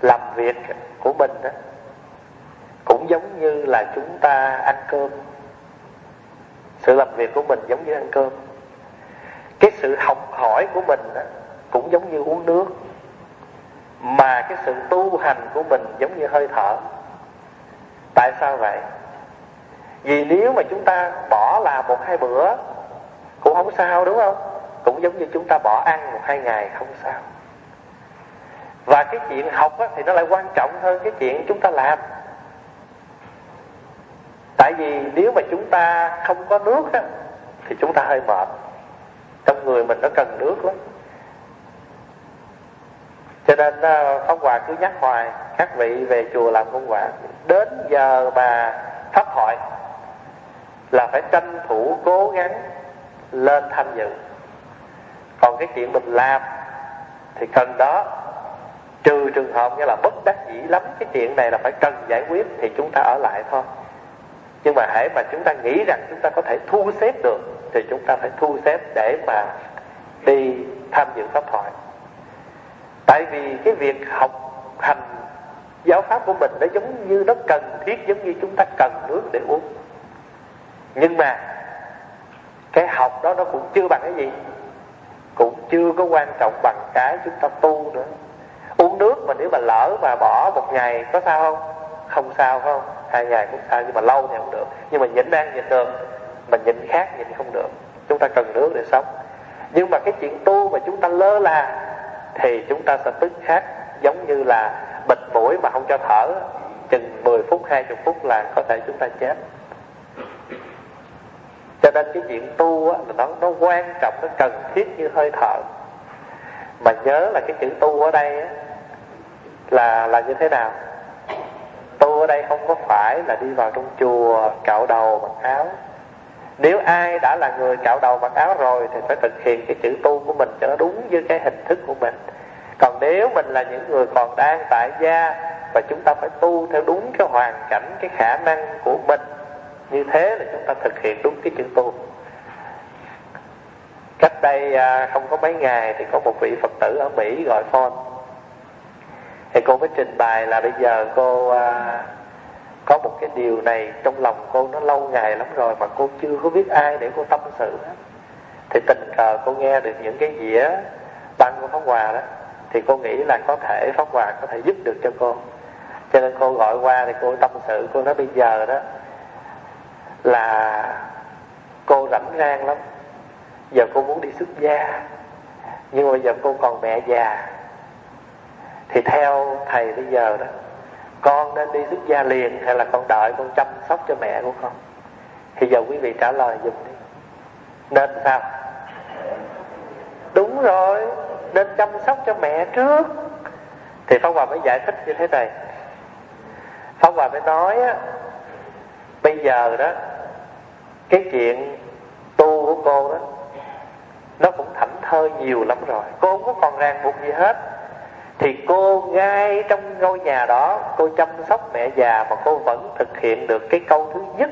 làm việc của mình đó cũng giống như là chúng ta ăn cơm. Sự làm việc của mình giống như ăn cơm. Cái sự học hỏi của mình đó, cũng giống như uống nước. Mà cái sự tu hành của mình giống như hơi thở. Tại sao vậy? Vì nếu mà chúng ta bỏ làm một hai bữa cũng không sao đúng không? Cũng giống như chúng ta bỏ ăn một hai ngày không sao. Và cái chuyện học á, thì nó lại quan trọng hơn cái chuyện chúng ta làm. Tại vì nếu mà chúng ta không có nước á, thì chúng ta hơi mệt. Trong người mình nó cần nước lắm. Cho nên ờ, Pháp Hòa cứ nhắc hoài các vị về chùa làm công quả. Đến giờ mà pháp hội là phải tranh thủ cố gắng lên tham dự còn cái chuyện mình làm, thì cần đó. Trừ trường hợp như là bất đắc dĩ lắm, cái chuyện này là phải cần giải quyết, thì chúng ta ở lại thôi. Nhưng mà hãy mà chúng ta nghĩ rằng chúng ta có thể thu xếp được, thì chúng ta phải thu xếp để mà đi tham dự pháp thoại tại vì cái việc học hành giáo pháp của mình nó giống như nó cần thiết, giống như chúng ta cần nước để uống. Nhưng mà cái học đó nó cũng chưa bằng cái gì cũng chưa có quan trọng bằng cái chúng ta tu nữa. Uống nước mà nếu mà lỡ mà bỏ một ngày, có sao không? Không sao không? Hai ngày cũng sao, nhưng mà lâu thì không được. Nhưng mà nhịn đang nhịn được mà nhịn khác nhịn không được. Chúng ta cần nước để sống. Nhưng mà cái chuyện tu mà chúng ta lơ là, thì chúng ta sẽ tức khác. Giống như là bịt mũi mà không cho thở, chừng 10 phút 20 phút là có thể chúng ta chết cho nên cái chuyện tu á, nó nó quan trọng nó cần thiết như hơi thở. Mà nhớ là cái chữ tu ở đây á, là là như thế nào? Tu ở đây không có phải là đi vào trong chùa cạo đầu mặc áo. Nếu ai đã là người cạo đầu mặc áo rồi thì phải thực hiện cái chữ tu của mình cho nó đúng với cái hình thức của mình. Còn nếu mình là những người còn đang tại gia và chúng ta phải tu theo đúng cái hoàn cảnh cái khả năng của mình như thế là chúng ta thực hiện đúng cái chữ tu. Cách đây à, không có mấy ngày thì có một vị phật tử ở mỹ gọi phone thì cô mới trình bày là bây giờ cô à, có một cái điều này trong lòng cô nó lâu ngày lắm rồi mà cô chưa có biết ai để cô tâm sự. Thì tình cờ cô nghe được những cái dĩa băng của pháp hòa đó, thì cô nghĩ là có thể pháp hòa có thể giúp được cho cô. Cho nên cô gọi qua thì cô tâm sự, cô nói bây giờ đó là cô rảnh rang lắm. Giờ cô muốn đi xuất gia, nhưng mà giờ cô còn mẹ già. Thì theo thầy bây giờ đó, con nên đi xuất gia liền hay là con đợi con chăm sóc cho mẹ của con? Thì giờ quý vị trả lời dùm đi. Nên sao? Đúng rồi, nên chăm sóc cho mẹ trước. Thì Pháp Hòa mới giải thích như thế này. Pháp Hòa mới nói á, bây giờ đó cái chuyện tu của cô đó, nó cũng thảnh thơi nhiều lắm rồi. Cô không có còn ràng buộc gì hết. Thì cô ngay trong ngôi nhà đó, cô chăm sóc mẹ già mà cô vẫn thực hiện được cái câu thứ nhất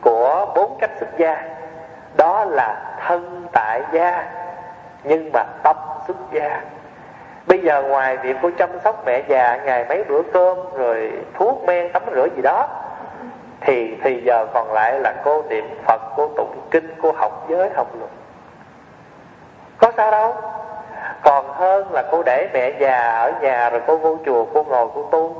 của bốn cách xuất gia. Đó là thân tại gia, nhưng mà tâm xuất gia. Bây giờ ngoài việc cô chăm sóc mẹ già ngày mấy bữa cơm, rồi thuốc men, tắm rửa gì đó thì thì giờ còn lại là cô niệm phật cô tụng kinh cô học giới học luật. Có sao đâu. Còn hơn là cô để mẹ già ở nhà, rồi cô vô chùa cô ngồi cô tu.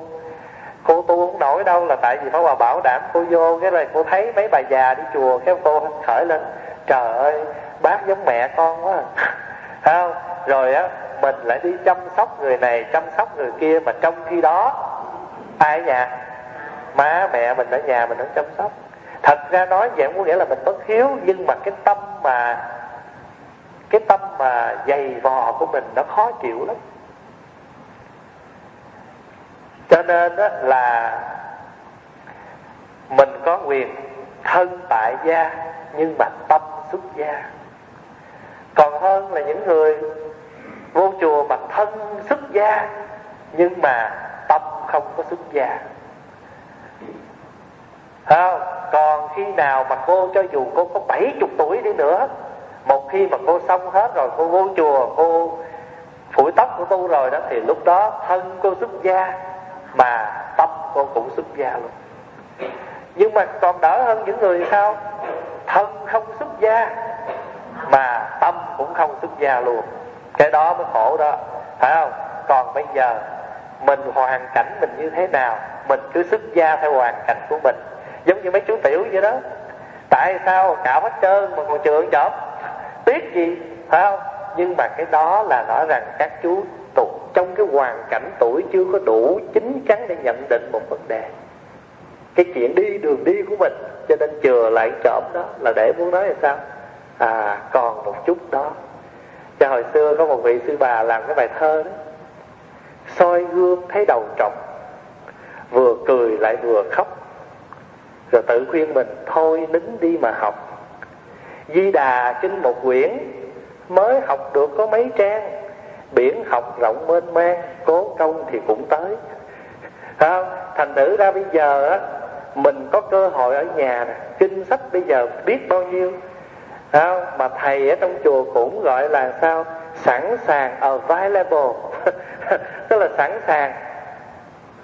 Cô tu không nổi đâu là tại vì Pháp Hòa bảo đảm cô vô, cái này cô thấy mấy bà già đi chùa cái cô khởi lên. Trời ơi, bác giống mẹ con quá à. không? Rồi á, mình lại đi chăm sóc người này, chăm sóc người kia, mà trong khi đó, ai ở nhà? Má, mẹ mình ở nhà mình không chăm sóc. Thật ra nói vậy có nghĩa là mình bất hiếu, nhưng mà cái tâm mà, cái tâm mà dày vò của mình nó khó chịu lắm. Cho nên đó là mình có quyền thân tại gia, nhưng mà tâm xuất gia. Còn hơn là những người vô chùa mà thân xuất gia, nhưng mà tâm không có xuất gia không? còn khi nào mà cô cho dù cô có 70 tuổi đi nữa, một khi mà cô xong hết rồi, cô vô chùa, cô phủi tóc của cô rồi đó, thì lúc đó thân cô xuất gia, mà tâm cô cũng xuất gia luôn. Nhưng mà còn đỡ hơn những người sao? Thân không xuất gia, mà tâm cũng không xuất gia luôn. Cái đó mới khổ đó, phải không? Còn bây giờ, mình hoàn cảnh mình như thế nào, mình cứ xuất gia theo hoàn cảnh của mình như mấy chú tiểu vậy đó. Tại sao cạo hết trơn mà còn trường chọt tiếc gì, phải không? Nhưng mà cái đó là nói rằng các chú tụ trong cái hoàn cảnh tuổi chưa có đủ chín chắn để nhận định một vấn đề. Cái chuyện đi đường đi của mình, cho nên chừa lại trộm đó là để muốn nói là sao? À còn một chút đó. Cho hồi xưa có một vị sư bà làm cái bài thơ đó. Soi gương thấy đầu trọc, vừa cười lại vừa khóc rồi tự khuyên mình, thôi nín đi mà học. Di Đà kinh một quyển Mới học được có mấy trang, Biển học rộng mênh mang, Cố công thì cũng tới. Không? Thành thử ra bây giờ á, Mình có cơ hội ở nhà nè, Kinh sách bây giờ biết bao nhiêu. Không? Mà thầy ở trong chùa cũng gọi là sao? Sẵn sàng available. Tức là sẵn sàng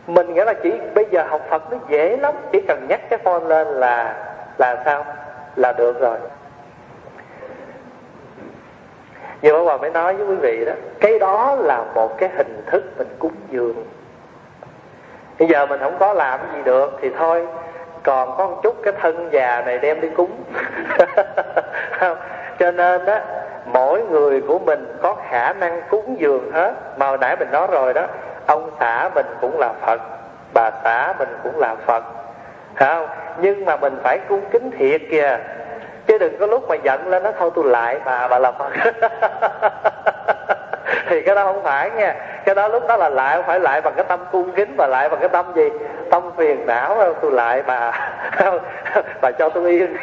mình nghĩa là chỉ bây giờ học Phật nó dễ lắm, Chỉ cần nhắc cái phone lên là Là sao? Là được rồi. Nhưng mà bà mới nói với quý vị đó, cái đó là một cái hình thức mình cúng dường. Bây giờ mình không có làm gì được thì thôi, còn có một chút cái thân già này đem đi cúng. Cho nên đó mỗi người của mình có khả năng cúng dường hết. Mà hồi nãy mình nói rồi đó ông xã mình cũng là phật, bà xã mình cũng là phật. Không, nhưng mà mình phải cung kính thiệt kìa. Chứ đừng có lúc mà giận lên nó, thôi tôi lại bà bà là phật. Thì cái đó không phải nha. Cái đó lúc đó là lại, không phải lại bằng cái tâm cung kính mà lại bằng cái tâm gì? Tâm phiền não đâu tôi lại bà. Bà cho tôi yên.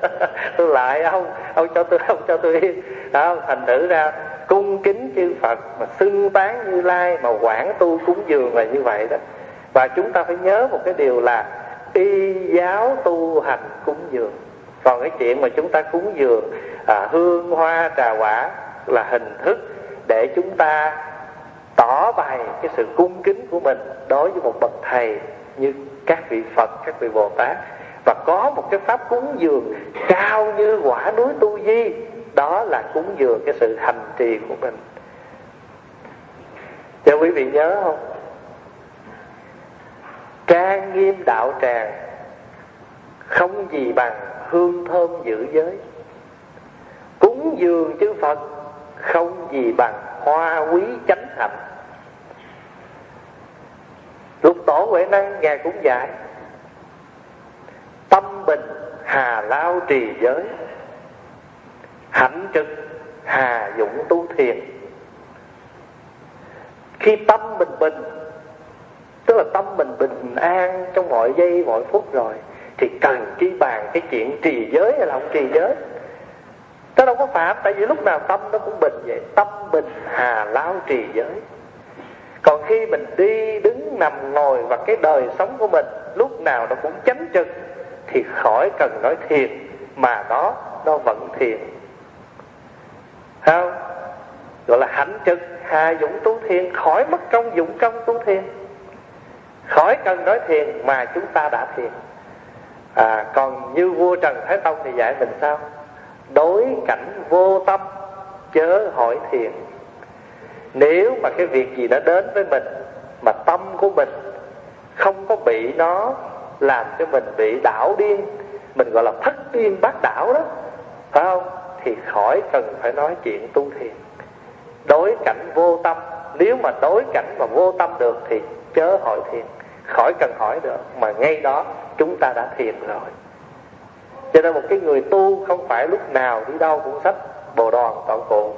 Tôi lại ông ông cho tôi ông cho tôi yên. Đó thành thử ra cung kính chư phật mà xưng tán như lai mà quản tu cúng dường là như vậy đó. Và chúng ta phải nhớ một cái điều là y giáo tu hành cúng dường. Còn cái chuyện mà chúng ta cúng dường à, hương hoa trà quả là hình thức để chúng ta tỏ bày cái sự cung kính của mình đối với một bậc thầy như các vị Phật, các vị Bồ Tát. Và có một cái pháp cúng dường cao như quả núi tu di đó là cúng dường cái sự hành trì của mình. Cho quý vị nhớ không? Trang nghiêm đạo tràng, không gì bằng hương thơm giữ giới. Cúng dường chư Phật, không gì bằng hoa quý chánh hạnh. Lục tổ huệ năng, ngài cũng dạy, tâm bình hà lao trì giới hạnh trực hà dũng tu thiền khi tâm bình bình, tức là tâm mình bình an trong mọi giây, mọi phút rồi, thì cần chi bàn cái chuyện trì giới hay là không trì giới? Nó đâu có phạm, tại vì lúc nào tâm nó cũng bình vậy. Tâm bình, hà lao trì giới. Còn khi mình đi, đứng, nằm, ngồi và cái đời sống của mình lúc nào nó cũng chánh trực thì khỏi cần nói thiền, mà đó, nó vẫn thiền không. Gọi là hạnh trực hà dũng tu thiền khỏi mất công dụng công tu thiền khỏi cần nói thiền mà chúng ta đã thiền. À, còn như vua trần thái tông thì dạy mình sao? Đối cảnh vô tâm chớ hỏi thiền. Nếu mà cái việc gì đã đến với mình mà tâm của mình không có bị nó làm cho mình bị đảo điên mình gọi là thất điên bát đảo đó phải không? Thì khỏi cần phải nói chuyện tu thiền. Đối cảnh vô tâm nếu mà đối cảnh mà vô tâm được thì chớ hỏi thiền khỏi cần hỏi được mà ngay đó chúng ta đã thiền rồi. Cho nên một cái người tu không phải lúc nào đi đâu cũng sách bồ đoàn toàn cụ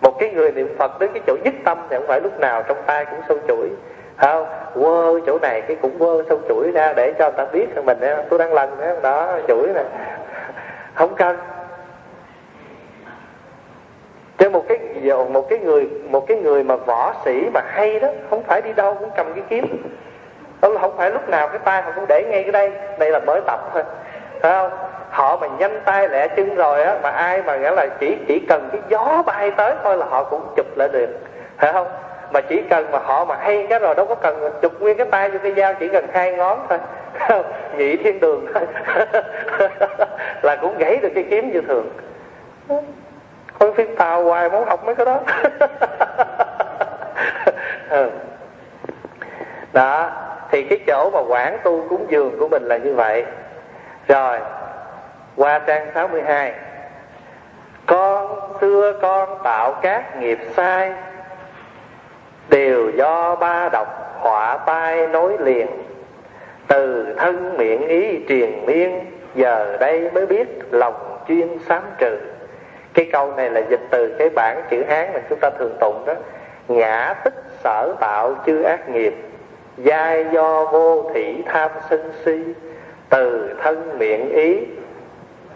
một cái người niệm phật đến cái chỗ nhất tâm thì không phải lúc nào trong tay cũng sâu chuỗi. Không quơ chỗ này cái cũng quơ sâu chuỗi ra để cho người ta biết rằng mình tôi đang lần đó, đó chuỗi này. Không cần cho một một cái người, một cái người mà võ sĩ mà hay đó, không phải đi đâu cũng cầm cái kiếm. Không phải lúc nào cái tay họ cũng để ngay cái đây. Đây là mới tập thôi. Phải không? Họ mà nhanh tay lẹ chân rồi á, mà ai mà nghĩa là chỉ chỉ cần cái gió bay tới thôi là họ cũng chụp lại được. Phải không? Mà chỉ cần mà họ mà hay cái rồi, đâu có cần chụp nguyên cái tay vô cái dao, chỉ cần hai ngón thôi. Nhị thiên đường thôi. Là cũng gãy được cái kiếm như thường con phim tàu hoài muốn học mấy cái đó. Ừ. đó thì cái chỗ mà quản tu cúng dường của mình là như vậy. Rồi qua trang 62 Con xưa con tạo các nghiệp sai Đều do ba độc họa tai nối liền. Từ thân miệng ý triền miên Giờ đây mới biết lòng chuyên sám trừ cái câu này là dịch từ cái bản chữ Hán mà chúng ta thường tụng đó. Ngã tích sở tạo chư ác nghiệp Giai do vô thị tham sân si Từ thân miệng ý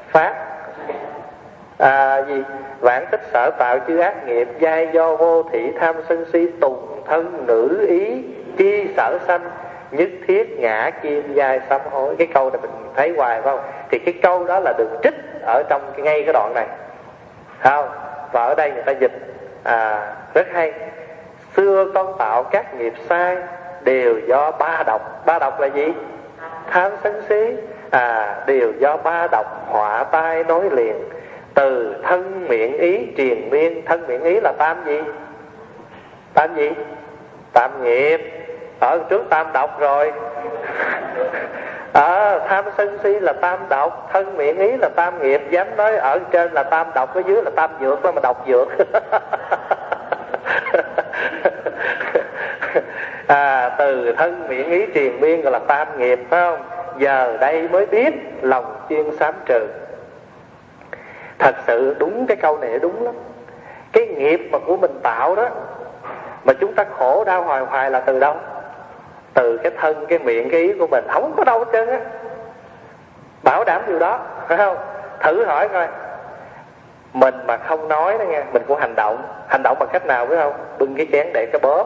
phát à, gì? Vãng tích sở tạo chư ác nghiệp giai do vô thị tham sân si tùng thân nữ ý chi sở sanh nhất thiết ngã kim giai sám hối. Cái câu này mình thấy hoài phải không? Thì cái câu đó là được trích ở trong cái, ngay cái đoạn này không và ở đây người ta dịch à, rất hay. Xưa con tạo các nghiệp sai đều do ba độc. Ba độc là gì? Tham sân si. À đều do ba độc họa tai nối liền. Từ thân miệng ý triền miên. Thân miệng ý là tam gì? Tam gì? Tam nghiệp. Ở trước tam độc rồi. à, tham sân si là tam độc thân miệng ý là tam nghiệp dám nói ở trên là tam độc ở dưới là tam dược đó mà độc dược. À, từ thân miệng ý triền miên gọi là tam nghiệp phải không? Giờ đây mới biết lòng chuyên sám trừ. Thật sự đúng cái câu này đúng lắm. Cái nghiệp mà của mình tạo đó mà chúng ta khổ đau hoài hoài là từ đâu? Từ cái thân cái miệng cái ý của mình không có đâu hết trơn á. Bảo đảm điều đó phải không? Thử hỏi coi. Mình mà không nói đó nghe mình cũng hành động hành động bằng cách nào phải không? Bưng cái chén để cái bóp.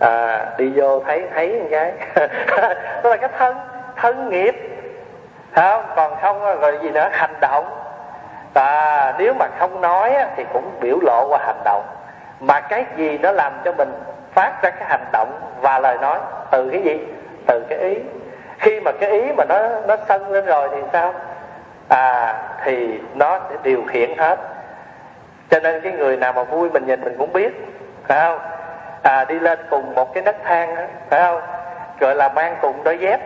À, đi vô thấy thấy một cái. Đó là cái thân thân nghiệp. Phải không? Còn không rồi gì nữa? Hành động. Và nếu mà không nói thì cũng biểu lộ qua hành động. Mà cái gì nó làm cho mình phát ra cái hành động và lời nói từ cái gì? Từ cái ý. Khi mà cái ý mà nó nó sân lên rồi thì sao? À thì nó sẽ điều khiển hết. Cho nên cái người nào mà vui mình nhìn mình cũng biết, phải không? À đi lên cùng một cái nấc thang phải không? Gọi là mang cùng đôi dép.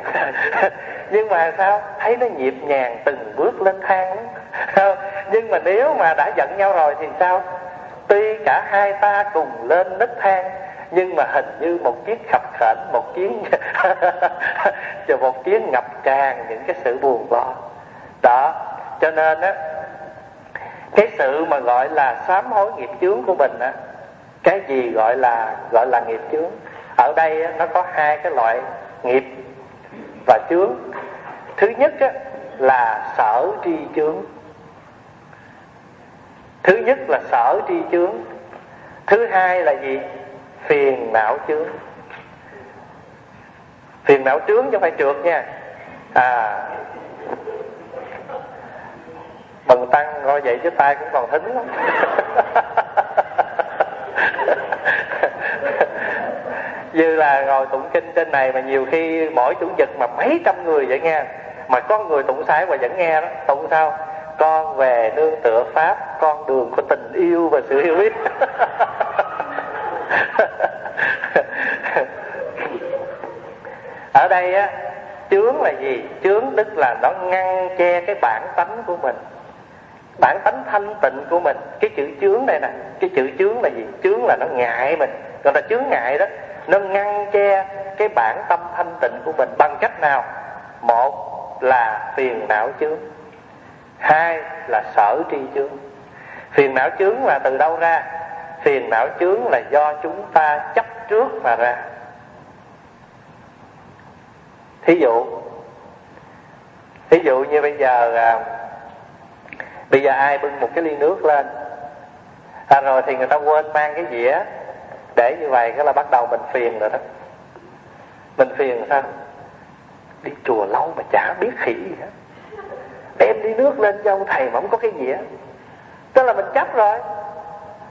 Nhưng mà sao? Thấy nó nhịp nhàng từng bước lên thang nhưng mà nếu mà đã giận nhau rồi thì sao? Tuy cả hai ta cùng lên nấc thang nhưng mà hình như một tiếng khập khểnh một tiếng cho một tiếng ngập tràn những cái sự buồn lo. Đó cho nên á cái sự mà gọi là sám hối nghiệp chướng của mình á cái gì gọi là gọi là nghiệp chướng? Ở đây á, nó có hai cái loại nghiệp và chướng. Thứ nhất á, là sở tri chướng. Thứ nhất là sở tri chướng. Thứ hai là gì? Phiền não chướng. Phiền não trướng chứ không phải trượt nha. À. Bần tăng ngồi vậy chứ tay cũng còn thính lắm. Như là ngồi tụng kinh trên này mà nhiều khi mỗi chủ nhật mà mấy trăm người vậy nghe mà có người tụng sai mà vẫn nghe đó. Tụng sao? Con về nương tựa pháp, con đường của tình yêu và sự hiểu biết. ở đây á, chướng là gì? Chướng tức là nó ngăn che cái bản tánh của mình. Bản tánh thanh tịnh của mình. Cái chữ chướng đây nè, cái chữ chướng là gì? Chướng là nó ngại mình. Còn là chướng ngại đó, nó ngăn che cái bản tâm thanh tịnh của mình. Bằng cách nào? Một là phiền não chướng. Hai là sở tri chướng. Phiền não chướng là từ đâu ra? Phiền não chướng là do chúng ta chấp trước mà ra thí dụ thí dụ như bây giờ à, bây giờ ai bưng một cái ly nước lên à, rồi thì người ta quên mang cái dĩa để như vậy cái là bắt đầu mình phiền rồi đó. Mình phiền sao? Đi chùa lâu mà chả biết khỉ gì hết. Đem đi nước lên cho ông thầy mà không có cái dĩa. Tức là mình chấp rồi.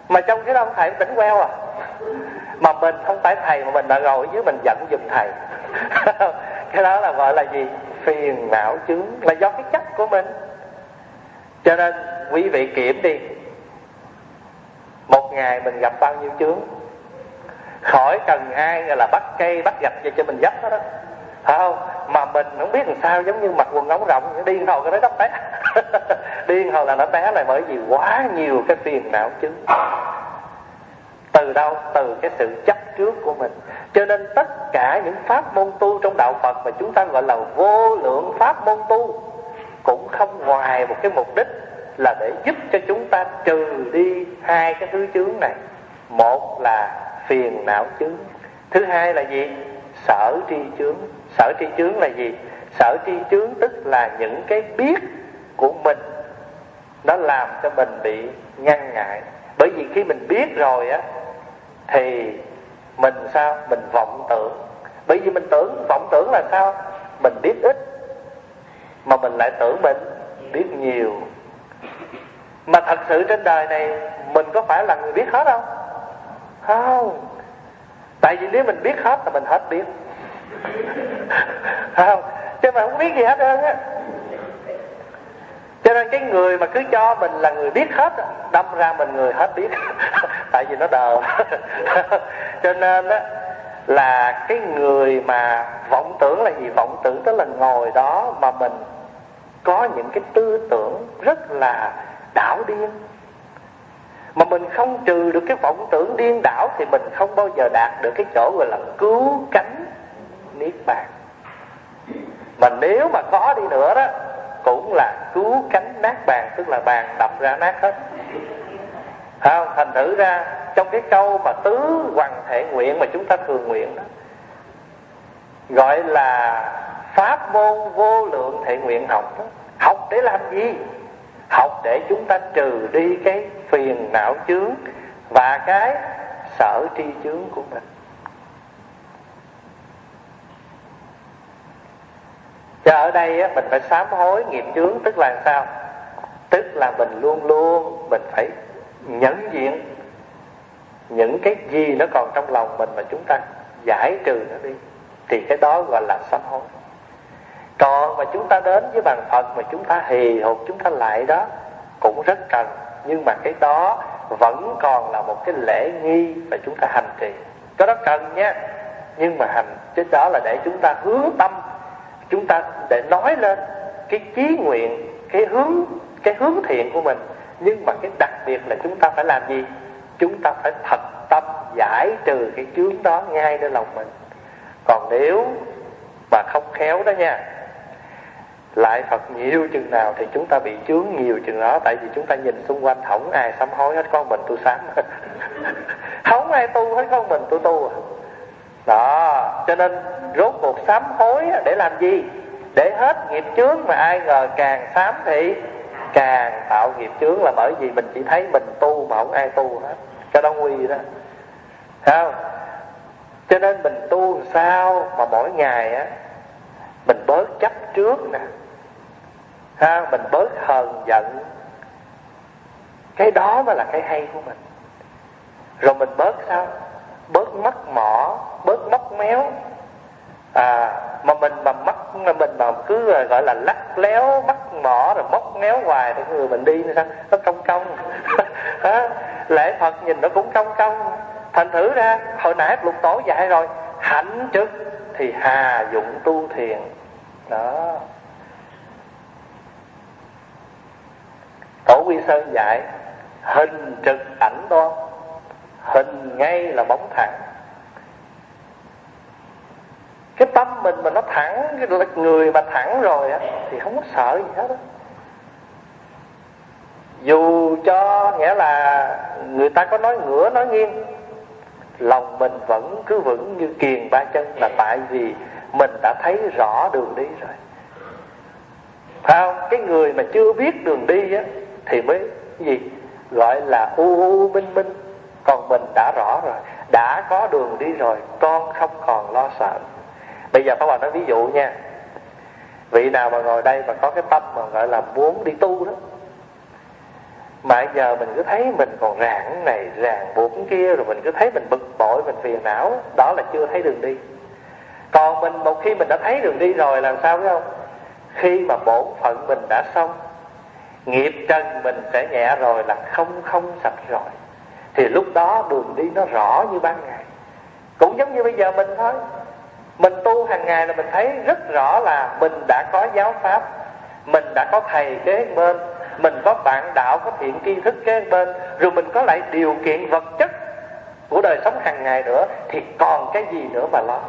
Mà trong cái đó ông thầy tỉnh queo à. Mà mình không phải thầy mà mình đã ngồi dưới mình giận giùm thầy. cái đó là gọi là gì? Phiền não chướng là do cái chấp của mình. Cho nên quý vị kiểm đi. Một ngày mình gặp bao nhiêu chướng? Khỏi cần ai là bắt cây bắt gạch cho cho mình dấp đó, đó phải không? Mà mình không biết làm sao giống như mặc quần ống rộng điên hồi cái đó đắp té điên hồi là nó té lại bởi vì quá nhiều cái phiền não chứ từ đâu? Từ cái sự chấp trước của mình. Cho nên tất cả những pháp môn tu trong đạo phật mà chúng ta gọi là vô lượng pháp môn tu cũng không ngoài một cái mục đích là để giúp cho chúng ta trừ đi hai cái thứ chướng này. Một là phiền não chướng. Thứ hai là gì? Sở tri chướng. Sở tri chướng là gì? Sở tri chướng tức là những cái biết của mình. Nó làm cho mình bị ngăn ngại. Bởi vì khi mình biết rồi á thì mình sao? Mình vọng tưởng. Bởi vì mình tưởng, vọng tưởng là sao? Mình biết ít, mà mình lại tưởng mình biết nhiều. Mà thật sự trên đời này, mình có phải là người biết hết không? Không. Tại vì nếu mình biết hết, là mình hết biết. Không. Chứ mà không biết gì hết trơn á cho nên cái người mà cứ cho mình là người biết hết, đâm ra mình người hết biết. Tại vì nó đờ. Cho nên á, là cái người mà vọng tưởng là gì? Vọng tưởng tức là ngồi đó mà mình có những cái tư tưởng rất là đảo điên. Mà mình không trừ được cái vọng tưởng điên đảo thì mình không bao giờ đạt được cái chỗ gọi là cứu cánh niết bàn. Mà nếu mà có đi nữa đó cũng là cứu cánh nát bàn, tức là bàn đập ra nát hết. Không? Thành thử ra, trong cái câu mà tứ hoàng thể nguyện mà chúng ta thường nguyện đó, gọi là pháp môn vô lượng thể nguyện học đó. học để làm gì? Học để chúng ta trừ đi cái phiền não chướng và cái sở tri chướng của mình. Cho ở đây á, mình phải sám hối nghiệp chướng tức là sao? Tức là mình luôn luôn mình phải nhận diện những cái gì nó còn trong lòng mình mà chúng ta giải trừ nó đi. Thì cái đó gọi là sám hối. Còn mà chúng ta đến với bàn phật mà chúng ta hì hục chúng ta lại đó cũng rất cần. Nhưng mà cái đó vẫn còn là một cái lễ nghi mà chúng ta hành trì. Cái đó cần nhé nhưng mà hành cái đó là để chúng ta hướng tâm chúng ta để nói lên cái chí nguyện, cái hướng cái hướng thiện của mình. Nhưng mà cái đặc biệt là chúng ta phải làm gì? Chúng ta phải thật tâm giải trừ cái chướng đó ngay nơi lòng mình. Còn nếu mà không khéo đó nha, lại Phật nhiều chừng nào thì chúng ta bị chướng nhiều chừng đó. Tại vì chúng ta nhìn xung quanh, không ai sám hối hết con mình tu sám. Không ai tu hết con mình tu tu à đó, cho nên rốt cuộc sám hối để làm gì? Để hết nghiệp chướng mà ai ngờ càng sám thì càng tạo nghiệp chướng là bởi vì mình chỉ thấy mình tu mà không ai tu hết. Cái đó nguy đó. Không? Cho nên mình tu sao mà mỗi ngày á, mình bớt chấp trước nè. Ha mình bớt hờn giận. Cái đó mới là cái hay của mình. Rồi mình bớt sao? Bớt mất mỏ bớt móc méo. À mà mình mà mắc mình mà cứ à, gọi là lắc léo mắc mỏ rồi móc méo hoài thì người mình đi sao? Nó công công à, lễ phật nhìn nó cũng công công thành thử ra hồi nãy lục tổ dạy rồi hạnh trực thì hà dụng tu thiền. Đó. Tổ quy sơn dạy hình trực ảnh đoan hình ngay là bóng thẳng. Cái tâm mình mà nó thẳng, cái người mà thẳng rồi á, thì không có sợ gì hết á. Dù cho nghĩa là người ta có nói ngửa, nói nghiêng, lòng mình vẫn cứ vững như kiền ba chân là tại vì mình đã thấy rõ đường đi rồi. Phải không? Cái người mà chưa biết đường đi á, thì mới gì? Gọi là u u minh minh còn mình đã rõ rồi, đã có đường đi rồi, con không còn lo sợ. Bây giờ Pháp Hòa nói ví dụ nha. Vị nào mà ngồi đây mà có cái tâm mà gọi là muốn đi tu đó, mà giờ mình cứ thấy mình còn rạng này, rạng buộc kia, rồi mình cứ thấy mình bực bội, mình phiền não, đó là chưa thấy đường đi. Còn mình một khi mình đã thấy đường đi rồi làm sao biết không? Khi mà bổn phận mình đã xong, nghiệp trần mình sẽ nhẹ rồi là không không sạch rồi thì lúc đó đường đi nó rõ như ban ngày. Cũng giống như bây giờ mình thôi. Mình tu hàng ngày là mình thấy rất rõ là mình đã có giáo pháp, mình đã có thầy kế bên, mình có bạn đạo, có thiện tri thức kế bên, rồi mình có lại điều kiện vật chất của đời sống hàng ngày nữa, thì còn cái gì nữa mà lo.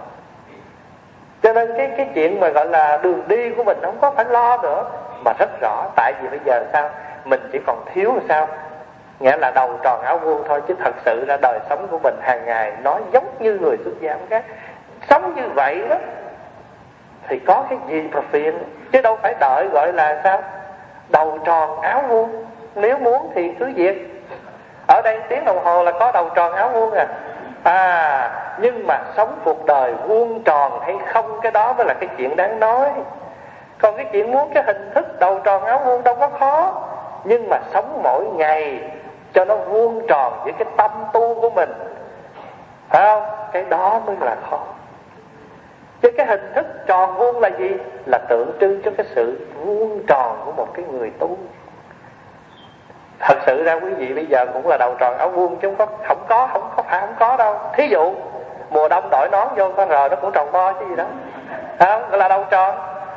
Cho nên cái cái chuyện mà gọi là đường đi của mình không có phải lo nữa, mà rất rõ. Tại vì bây giờ sao? Mình chỉ còn thiếu sao? Nghĩa là đầu tròn áo vuông thôi, chứ thật sự ra đời sống của mình hàng ngày nó giống như người xuất gia khác. Sống như vậy đó, thì có cái gì mà phiền? Chứ đâu phải đợi gọi là sao? Đầu tròn áo vuông. Nếu muốn thì cứ việc. Ở đây tiếng đồng hồ là có đầu tròn áo vuông à? À nhưng mà sống cuộc đời vuông tròn hay không, cái đó mới là cái chuyện đáng nói. Còn cái chuyện muốn cái hình thức đầu tròn áo vuông đâu có khó. Nhưng mà sống mỗi ngày cho nó vuông tròn với cái tâm tu của mình. Phải không? Cái đó mới là khó. Chứ cái hình thức tròn vuông là gì? Là tượng trưng cho cái sự vuông tròn của một cái người tu. Thật sự ra quý vị bây giờ cũng là đầu tròn áo vuông chứ không có không có không có phải không có đâu. Thí dụ, mùa đông đổi nón vô con rờ nó cũng tròn bo chứ gì đó. Không? Là đầu tròn.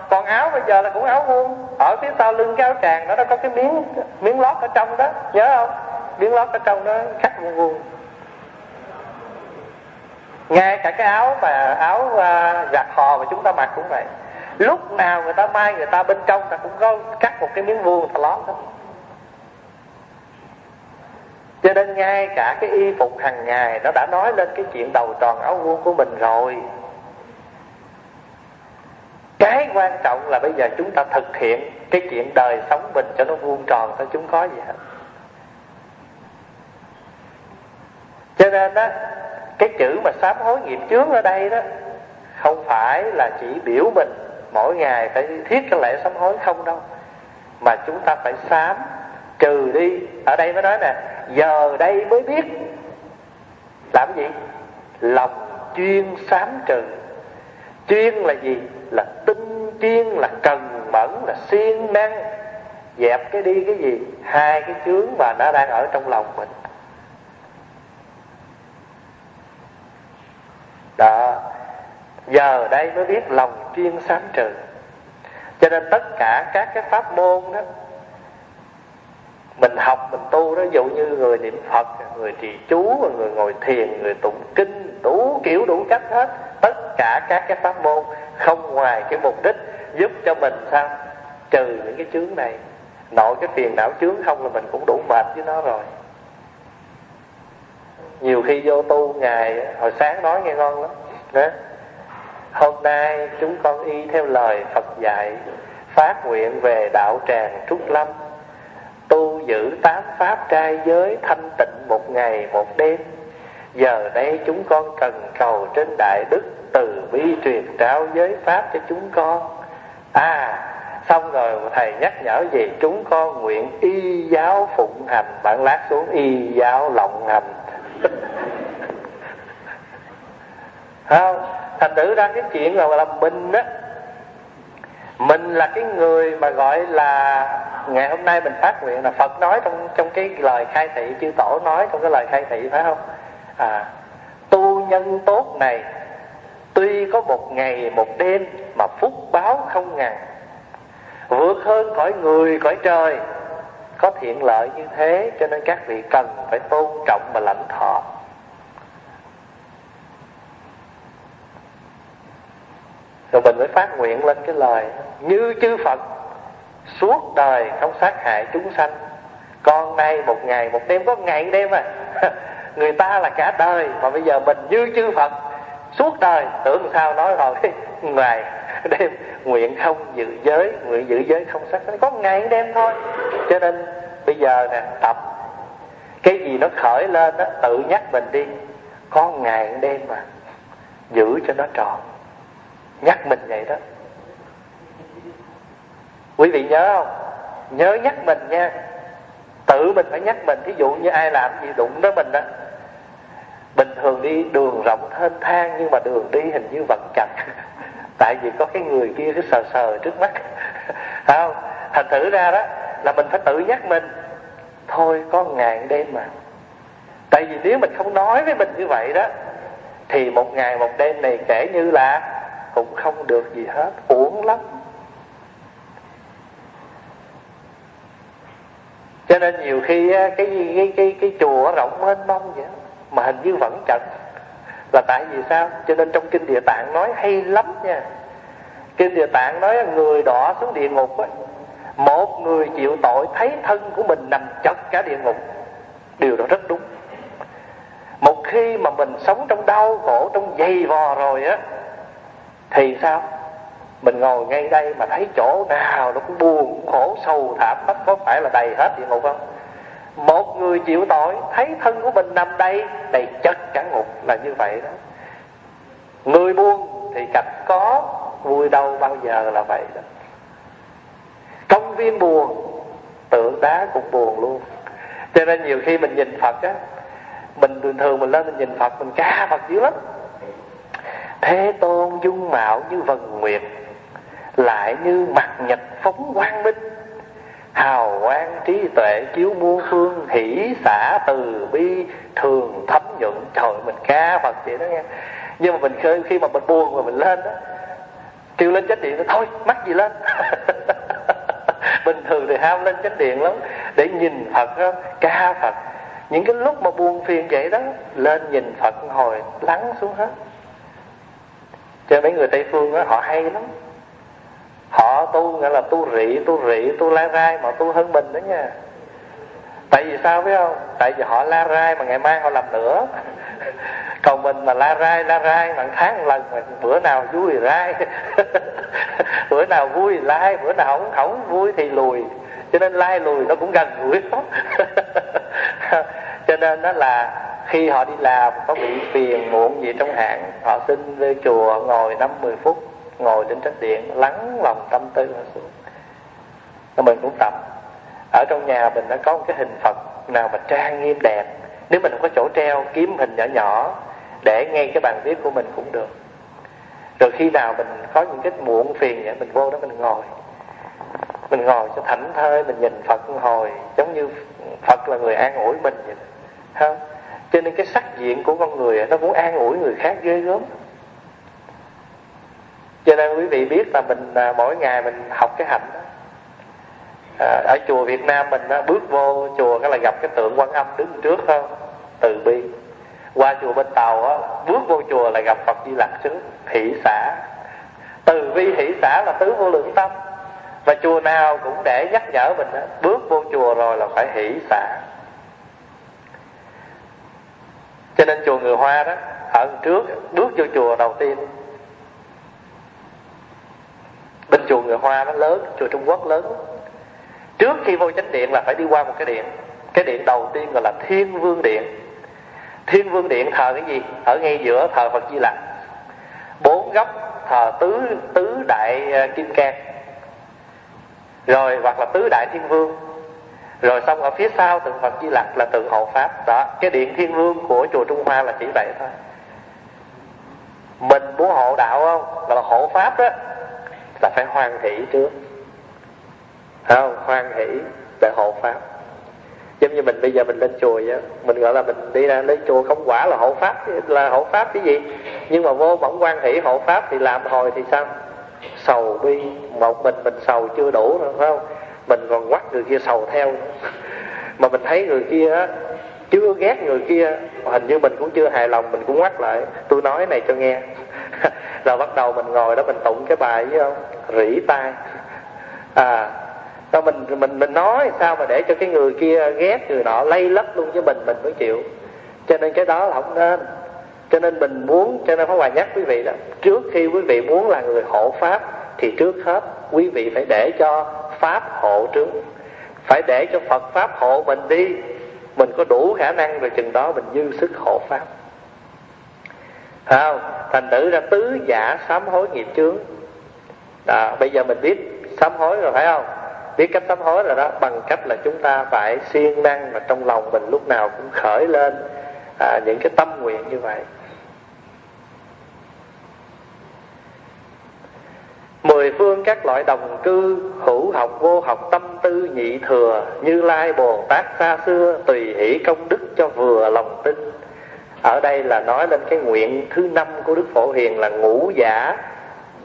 Còn áo bây giờ là cũng áo vuông. Ở phía sau lưng cái áo tràng đó, nó có cái miếng miếng lót ở trong đó. Nhớ không? Biến lót ở trong đó cắt vuông vuông. Ngay cả cái áo mà áo à, uh, giặt hò mà chúng ta mặc cũng vậy. Lúc nào người ta may người ta bên trong ta cũng có cắt một cái miếng vuông ta lót đó. Cho nên ngay cả cái y phục hàng ngày nó đã nói lên cái chuyện đầu tròn áo vuông của mình rồi. Cái quan trọng là bây giờ chúng ta thực hiện cái chuyện đời sống mình cho nó vuông tròn thôi chúng có gì hết. Cho nên đó, cái chữ mà sám hối nghiệp chướng ở đây đó, không phải là chỉ biểu mình mỗi ngày phải thiết cái lễ sám hối không đâu, mà chúng ta phải sám, trừ đi. Ở đây mới nói nè, giờ đây mới biết. Làm gì? Lòng chuyên sám trừ. Chuyên là gì? Là tinh chuyên, là cần mẫn, là siêng năng. Dẹp cái đi cái gì? Hai cái chướng mà nó đang ở trong lòng mình. Đó giờ đây mới biết lòng chuyên sám trừ. Cho nên tất cả các cái pháp môn đó, mình học, mình tu đó ví dụ như người niệm phật, người trì chú, người ngồi thiền, người tụng kinh, đủ kiểu, đủ cách hết, tất cả các cái pháp môn không ngoài cái mục đích giúp cho mình sao? Trừ những cái chướng này. Nội cái phiền não chướng không là mình cũng đủ mệt với nó rồi nhiều khi vô tu ngày, hồi sáng nói nghe ngon lắm. Đó. hôm nay chúng con y theo lời phật dạy, phát nguyện về đạo tràng trúc lâm. Tu giữ tám pháp trai giới thanh tịnh một ngày, một đêm. Giờ đây chúng con cần cầu trên đại đức từ bi truyền trao giới pháp cho chúng con. À xong rồi thầy nhắc nhở gì chúng con nguyện y giáo phụng hành. Bạn lát xuống, y giáo lộng hành không thành thử ra cái chuyện là, là mình á mình là cái người mà gọi là ngày hôm nay mình phát nguyện là Phật nói trong trong cái lời khai thị chư tổ nói trong cái lời khai thị phải không? À tu nhân tốt này tuy có một ngày một đêm mà phúc báo không ngàn vượt hơn khỏi người khỏi trời có thiện lợi như thế, cho nên các vị cần phải tôn trọng và lãnh thọ. Rồi mình mới phát nguyện lên cái lời, như chư Phật, suốt đời không sát hại chúng sanh. Con nay một ngày, một đêm, có ngày đêm à. Người ta là cả đời, mà bây giờ mình như chư Phật, suốt đời, tưởng sao nói rồi, ngoài đêm nguyện không giữ giới, nguyện giữ giới không sát sanh có ngày đêm thôi. Cho nên, bây giờ nè, tập. Cái gì nó khởi lên nó tự nhắc mình đi. Có ngày đêm mà giữ cho nó tròn. Nhắc mình vậy đó. Quý vị nhớ không? Nhớ nhắc mình nha. Tự mình phải nhắc mình. Ví dụ như ai làm gì đụng tới mình đó. Bình thường đi đường rộng thênh thang nhưng mà đường đi hình như vẫn chặt tại vì có cái người kia cứ sờ sờ trước mắt. Không? Thành thử ra đó, là mình phải tự nhắc mình, thôi, có ngàn đêm mà. Tại vì nếu mình không nói với mình như vậy đó, thì một ngày, một đêm này kể như là cũng không được gì hết, uổng lắm. Cho nên nhiều khi cái cái cái cái chùa rộng mênh mông vậy, mà hình như vẫn chật là tại vì sao? Cho nên trong kinh địa tạng nói hay lắm nha. Kinh địa tạng nói người đỏ xuống địa ngục ấy, một người chịu tội thấy thân của mình nằm chật cả địa ngục. Điều đó rất đúng. Một khi mà mình sống trong đau khổ trong dày vò rồi á thì sao? Mình ngồi ngay đây mà thấy chỗ nào nó cũng buồn khổ sầu thảm hết có phải là đầy hết địa ngục không? Một người chịu tội, thấy thân của mình nằm đây, đầy chất cả ngục, là như vậy đó. Người buồn thì cảnh có, vui đâu bao giờ là vậy đó. Công viên buồn, tượng đá cũng buồn luôn. Cho nên nhiều khi mình nhìn phật á, mình thường thường mình lên mình nhìn phật, mình ca phật dữ lắm. Thế tôn dung mạo như vần nguyệt, lại như mặt nhật phóng quang minh hào quang trí tuệ chiếu muôn phương hỷ xả từ bi thường thấm nhuận. Trời mình ca phật vậy đó nghe. Nhưng mà mình khi, khi mà mình buồn mà mình lên đó kêu lên chánh điện thôi mắc gì lên? Bình thường thì ham lên chánh điện lắm. Để nhìn phật đó, ca phật. Những cái lúc mà buồn phiền vậy đó lên nhìn phật hồi lắng xuống hết. Cho mấy người tây phương đó, họ hay lắm họ tu nghĩa là tu rỉ, tu rỉ, tu la rai mà tu hơn mình đó nha. Tại vì sao biết không? Tại vì họ la rai mà ngày mai họ làm nữa. Còn mình mà la rai la rai mà tháng một lần mà bữa nào vui thì rai. Bữa nào vui thì lai bữa nào không không vui thì lùi. Cho nên lai lùi nó cũng gần gũi lắm. Cho nên đó là khi họ đi làm có bị phiền muộn gì trong hạn họ xin về chùa ngồi năm mười phút ngồi trên trách điện, lắng lòng tâm tư nó xuống. Nên mình cũng tập. Ở trong nhà mình đã có một cái hình phật nào mà trang nghiêm đẹp. Nếu mình không có chỗ treo, kiếm hình nhỏ nhỏ để ngay cái bàn viết của mình cũng được. Rồi khi nào mình có những cái muộn phiền vậy mình vô đó mình ngồi. Mình ngồi cho thảnh thơi, mình nhìn phật hồi, giống như phật là người an ủi mình vậy ha cho nên cái sắc diện của con người nó cũng an ủi người khác ghê gớm cho nên quý vị biết là mình à, mỗi ngày mình học cái hạnh đó. À, ở chùa Việt Nam mình á, bước vô chùa cái là gặp cái tượng quan âm đứng trước không từ bi. Qua chùa bên tàu á bước vô chùa là gặp Phật Di Lặc trước hỷ xã. Từ bi hỷ xã là tứ vô lượng tâm. Và chùa nào cũng để nhắc nhở mình á, bước vô chùa rồi là phải hỷ xã. Cho nên chùa người Hoa đó ở trước bước vô chùa đầu tiên bên chùa người Hoa nó lớn, chùa Trung Quốc lớn. Trước khi vô chánh điện là phải đi qua một cái điện. Cái điện đầu tiên gọi là Thiên Vương Điện. Thiên Vương Điện thờ cái gì? Ở ngay giữa thờ Phật Di Lặc. Bốn góc thờ tứ tứ đại à, kim cang. Rồi, hoặc là tứ đại thiên vương. Rồi xong ở phía sau tượng Phật Di Lặc là tượng hộ pháp. Đó, cái điện thiên vương của chùa Trung Hoa là chỉ vậy thôi. Mình muốn hộ đạo không? Gọi là hộ pháp đó là phải hoan hỷ trước. Không? Hoan hỷ để hộ pháp. Giống như mình bây giờ mình lên chùa vậy mình gọi là mình đi ra lên chùa không quả là hộ pháp, là hộ pháp cái gì? Nhưng mà vô bỗng quan hỷ hộ pháp thì làm hồi thì sao? Sầu bi, một mình mình sầu chưa đủ nữa, phải không? Mình còn quắt người kia sầu theo mà mình thấy người kia á, chưa ghét người kia, hình như mình cũng chưa hài lòng, mình cũng quắt lại. Tôi nói này cho nghe. rồi bắt đầu mình ngồi đó mình tụng cái bài, với không rỉ tai. À sao mình mình mình nói sao mà để cho cái người kia ghét người nọ lây lấp luôn với mình mình mới chịu. Cho nên cái đó là không nên. Cho nên mình muốn, cho nên Pháp Hòa nhắc quý vị đó, trước khi quý vị muốn là người hộ pháp thì trước hết quý vị phải để cho pháp hộ trước. Phải để cho Phật pháp hộ mình đi. Mình có đủ khả năng rồi chừng đó mình dư sức hộ pháp không thành tử ra tứ giả sám hối nghiệp chướng. Đó, bây giờ mình biết sám hối rồi phải không? Biết cách sám hối rồi đó bằng cách là chúng ta phải siêng năng và trong lòng mình lúc nào cũng khởi lên à, những cái tâm nguyện như vậy. Mười phương các loại đồng cư Hữu học vô học tâm tư nhị thừa Như Lai Bồ Tát xa xưa Tùy hỷ công đức cho vừa lòng tin. Ở đây là nói lên cái nguyện thứ năm của Đức Phổ Hiền Là ngũ giả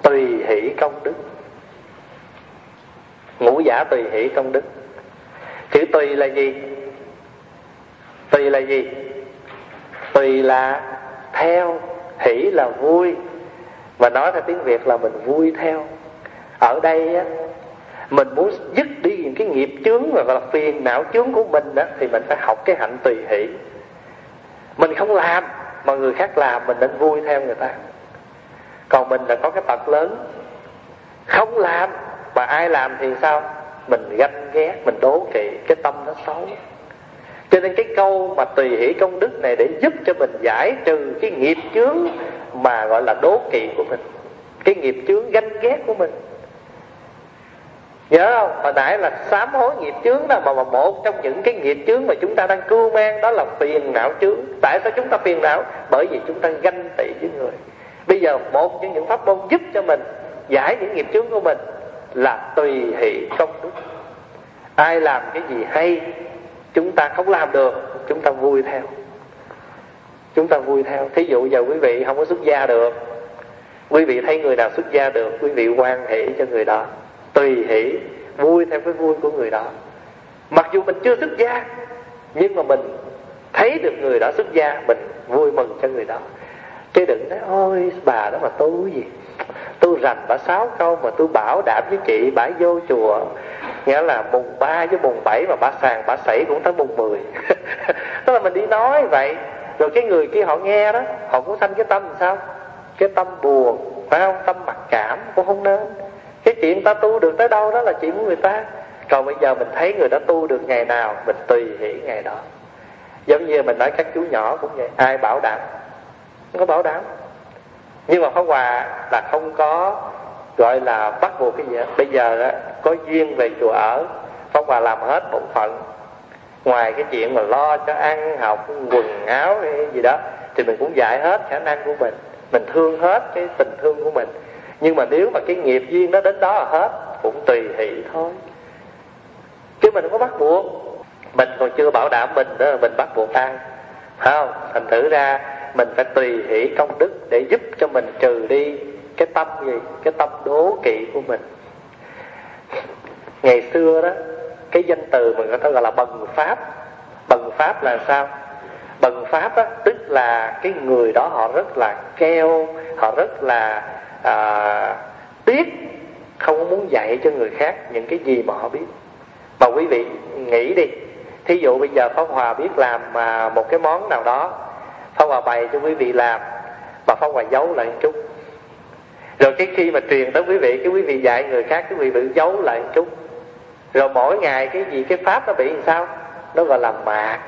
tùy hỷ công đức. Ngũ giả tùy hỷ công đức. Chữ tùy là gì? Tùy là gì? Tùy là theo, Hỷ là vui. Và nói theo tiếng việt là mình vui theo. Ở đây á, mình muốn dứt đi những cái nghiệp chướng và phiền não chướng của mình á, thì mình phải học cái hạnh tùy hỷ mình không làm, mà người khác làm, mình nên vui theo người ta. Còn mình là có cái tật lớn. Không làm, mà ai làm thì sao? Mình ganh ghét, mình đố kỵ, cái tâm nó xấu. Cho nên cái câu mà tùy hỷ công đức này để giúp cho mình giải trừ cái nghiệp chướng mà gọi là đố kỵ của mình. Cái nghiệp chướng ganh ghét của mình nhớ không? Hồi nãy là sám hối nghiệp chướng đó mà, mà một trong những cái nghiệp chướng mà chúng ta đang cưu mang đó là phiền não chướng. Tại sao chúng ta phiền não? Bởi vì chúng ta ganh tị với người. Bây giờ một trong những pháp môn giúp cho mình giải những nghiệp chướng của mình là tùy hỷ công đức. Ai làm cái gì hay chúng ta không làm được chúng ta vui theo. Chúng ta vui theo. Thí dụ giờ quý vị không có xuất gia được quý vị thấy người nào xuất gia được quý vị quan hệ cho người đó tùy hỷ, vui theo cái vui của người đó. Mặc dù mình chưa xuất gia, nhưng mà mình thấy được người đó xuất gia, mình vui mừng cho người đó. Chứ đừng nói, ôi, bà đó mà tu gì? Tôi rành bà sáu câu mà tôi bảo đảm với chị bả vô chùa. Nghĩa là mùng ba với mùng bảy mà bà sàn bà sảy cũng tới mùng mười. Tức là mình đi nói vậy. Rồi cái người kia họ nghe đó, họ cũng sanh cái tâm làm sao? Cái tâm buồn, phải không? Tâm mặc cảm cũng không nên chuyện ta tu được tới đâu đó là chuyện của người ta. Còn bây giờ mình thấy người đó tu được ngày nào mình tùy hỷ ngày đó. Giống như mình nói các chú nhỏ cũng vậy ai bảo đảm? Không có bảo đảm. Nhưng mà pháp hòa là không có gọi là bắt buộc cái gì hết. Bây giờ đó, có duyên về chùa ở pháp hòa làm hết bổn phận ngoài cái chuyện mà lo cho ăn học quần áo hay gì đó thì mình cũng dạy hết khả năng của mình. Mình thương hết cái tình thương của mình nhưng mà nếu mà cái nghiệp duyên nó đến đó là hết cũng tùy hỷ thôi. Chứ mình không có bắt buộc. Mình còn chưa bảo đảm mình đó là mình bắt buộc ai. Không? Thành thử ra mình phải tùy hỷ công đức để giúp cho mình trừ đi cái tâm gì cái tâm đố kỵ của mình. Ngày xưa đó cái danh từ mà người ta gọi là bần pháp. Bần pháp là sao? Bần pháp á, tức là cái người đó họ rất là keo họ rất là à, tiếc không muốn dạy cho người khác những cái gì mà họ biết. Mà quý vị nghĩ đi thí dụ bây giờ pháp hòa biết làm mà một cái món nào đó pháp hòa bày cho quý vị làm mà pháp hòa giấu lại một chút. Rồi cái khi mà truyền tới quý vị cái quý vị dạy người khác quý vị giấu lại một chút. Rồi mỗi ngày cái gì cái pháp nó bị làm sao? Nó gọi là mạc.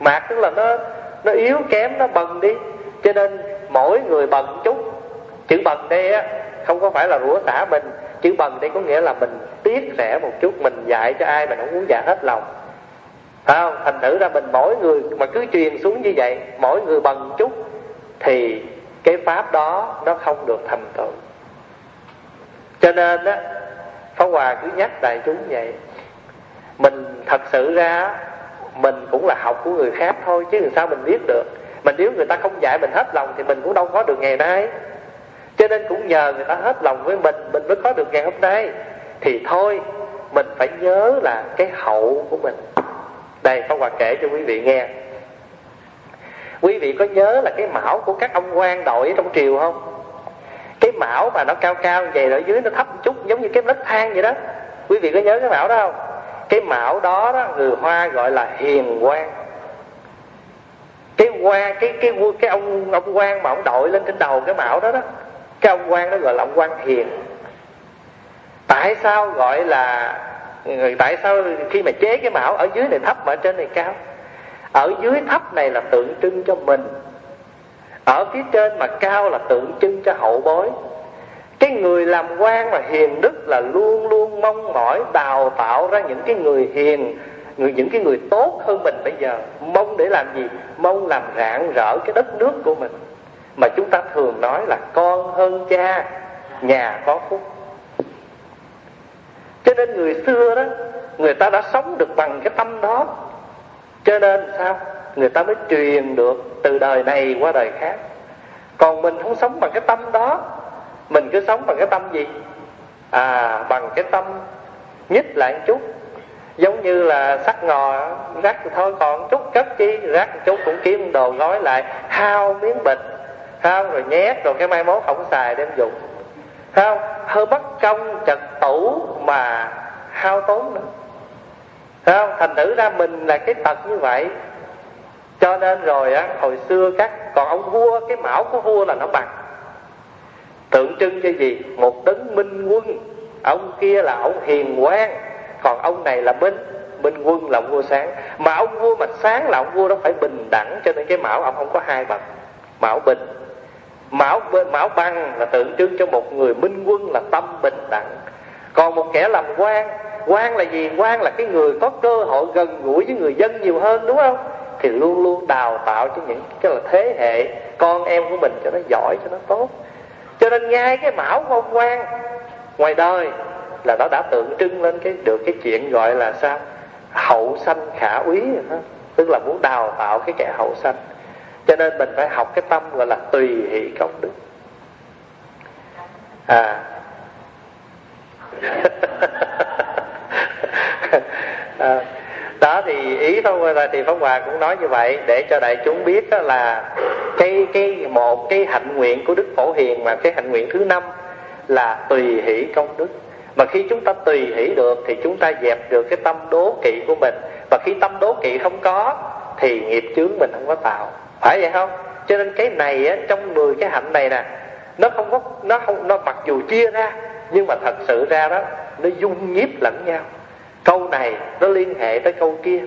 Mạc tức là nó nó yếu kém nó bần đi. Cho nên mỗi người bần chút chữ bần đây á, không có phải là rủa xả mình. Chữ bần đây có nghĩa là mình tiếc rẻ một chút, mình dạy cho ai mình không muốn dạy hết lòng. Phải không? Thành thử ra mình mỗi người mà cứ truyền xuống như vậy, mỗi người bần chút, thì cái pháp đó nó không được thành tựu. Cho nên á, Pháp Hòa cứ nhắc đại chúng vậy. Mình thật sự ra, Mình cũng là học của người khác thôi, Chứ làm sao mình biết được? Mà nếu người ta không dạy mình hết lòng Thì mình cũng đâu có được ngày nay. Cho nên cũng nhờ người ta hết lòng với mình Mình mới có được ngày hôm nay. Thì thôi Mình phải nhớ là cái hậu của mình. Đây Pháp Hòa kể cho quý vị nghe. Quý vị có nhớ là cái mão của các ông quan đội trong triều không? Cái mão mà nó cao cao vậy ở dưới nó thấp một chút giống như cái nấc thang vậy đó. Quý vị có nhớ cái mão đó không? Cái mão đó, đó người hoa gọi là hiền quan. Cái quan cái cái cái ông ông quan mà ông đội lên trên đầu cái mão đó đó cái ông quan đó gọi là ông quan hiền. Tại sao gọi là người tại sao khi mà chế cái mão ở dưới này thấp mà ở trên này cao? Ở dưới thấp này là tượng trưng cho mình. Ở phía trên mà cao là tượng trưng cho hậu bối. Cái người làm quan mà hiền đức là luôn luôn mong mỏi đào tạo ra những cái người hiền, người những cái người tốt hơn mình bây giờ. Mong để làm gì? Mong làm rạng rỡ cái đất nước của mình mà chúng ta thường nói là con hơn cha, nhà có phúc. Cho nên người xưa đó, người ta đã sống được bằng cái tâm đó. Cho nên sao? Người ta mới truyền được từ đời này qua đời khác. Còn mình không sống bằng cái tâm đó, mình cứ sống bằng cái tâm gì? À bằng cái tâm nhích lại một chút. Giống như là sắt ngò, rác thôi, còn chút, cất chi, rác một chút cũng kiếm đồ gói lại, hao miếng bịch không? Rồi nhét rồi cái mai mốt không xài đem dùng. Không? Hơi bất công trật tủ mà hao tốn nữa. Không? Thành thử ra mình là cái tật như vậy. Cho nên rồi á, hồi xưa các còn ông vua, cái mão của vua là nó bằng. Tượng trưng cho gì? Một tấn minh quân. Ông kia là ông hiền quang còn ông này là minh. Minh quân là ông vua sáng. Mà ông vua mà sáng là ông vua đó phải bình đẳng, cho nên cái mão ông không có hai bậc. Mão bình mão mão băng là tượng trưng cho một người minh quân là tâm bình đẳng. Còn một kẻ làm quan quan là gì? Quan là cái người có cơ hội gần gũi với người dân nhiều hơn, đúng không? Thì luôn luôn đào tạo cho những cái là thế hệ con em của mình cho nó giỏi, cho nó tốt. Cho nên ngay cái mão của ông quan, ngoài đời là nó đã tượng trưng lên cái được cái chuyện gọi là sao? Hậu sanh khả úy tức là muốn đào tạo cái kẻ hậu sanh cho nên mình phải học cái tâm gọi là tùy hỷ công đức à. À, đó thì ý phong hòa thì phong hòa cũng nói như vậy để cho đại chúng biết đó là cái cái một cái hạnh nguyện của đức phổ hiền mà cái hạnh nguyện thứ năm là tùy hỷ công đức. Mà khi chúng ta tùy hỷ được thì chúng ta dẹp được cái tâm đố kỵ của mình. Và khi tâm đố kỵ không có thì nghiệp chướng mình không có tạo phải vậy không? Cho nên cái này á, trong 10 cái hạnh này nè nó không có nó không nó mặc dù chia ra nhưng mà thật sự ra đó nó dung nhiếp lẫn nhau. Câu này nó liên hệ tới câu kia.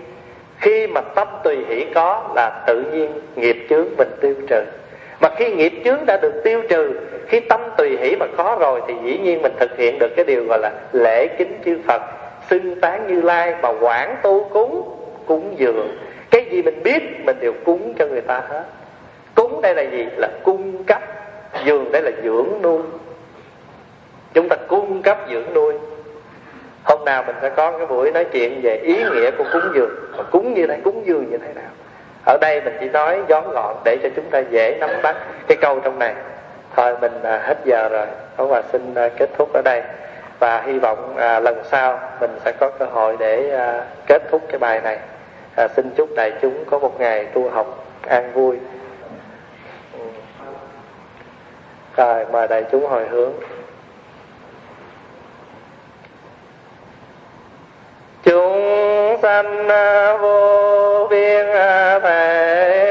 Khi mà tâm tùy hỷ có là tự nhiên nghiệp chướng mình tiêu trừ. Mà khi nghiệp chướng đã được tiêu trừ khi tâm tùy hỷ mà có rồi thì dĩ nhiên mình thực hiện được cái điều gọi là lễ kính chư phật xưng tán như lai mà quản tu cúng cúng dường cái gì mình biết mình đều cúng cho người ta hết. Cúng đây là gì? Là cung cấp giường đây là dưỡng nuôi. Chúng ta cung cấp dưỡng nuôi. Hôm nào mình sẽ có cái buổi nói chuyện về ý nghĩa của cúng dường. Mà cúng như thế cúng dường như thế nào? Ở đây mình chỉ nói gión gọn để cho chúng ta dễ nắm bắt cái câu trong này. Thôi mình à, hết giờ rồi. Ông Hòa xin à, kết thúc ở đây. Và hy vọng à, lần sau mình sẽ có cơ hội để à, kết thúc cái bài này à, xin chúc đại chúng có một ngày tu học an vui. Rồi mời đại chúng hồi hướng. Chúng sanh vô biên thể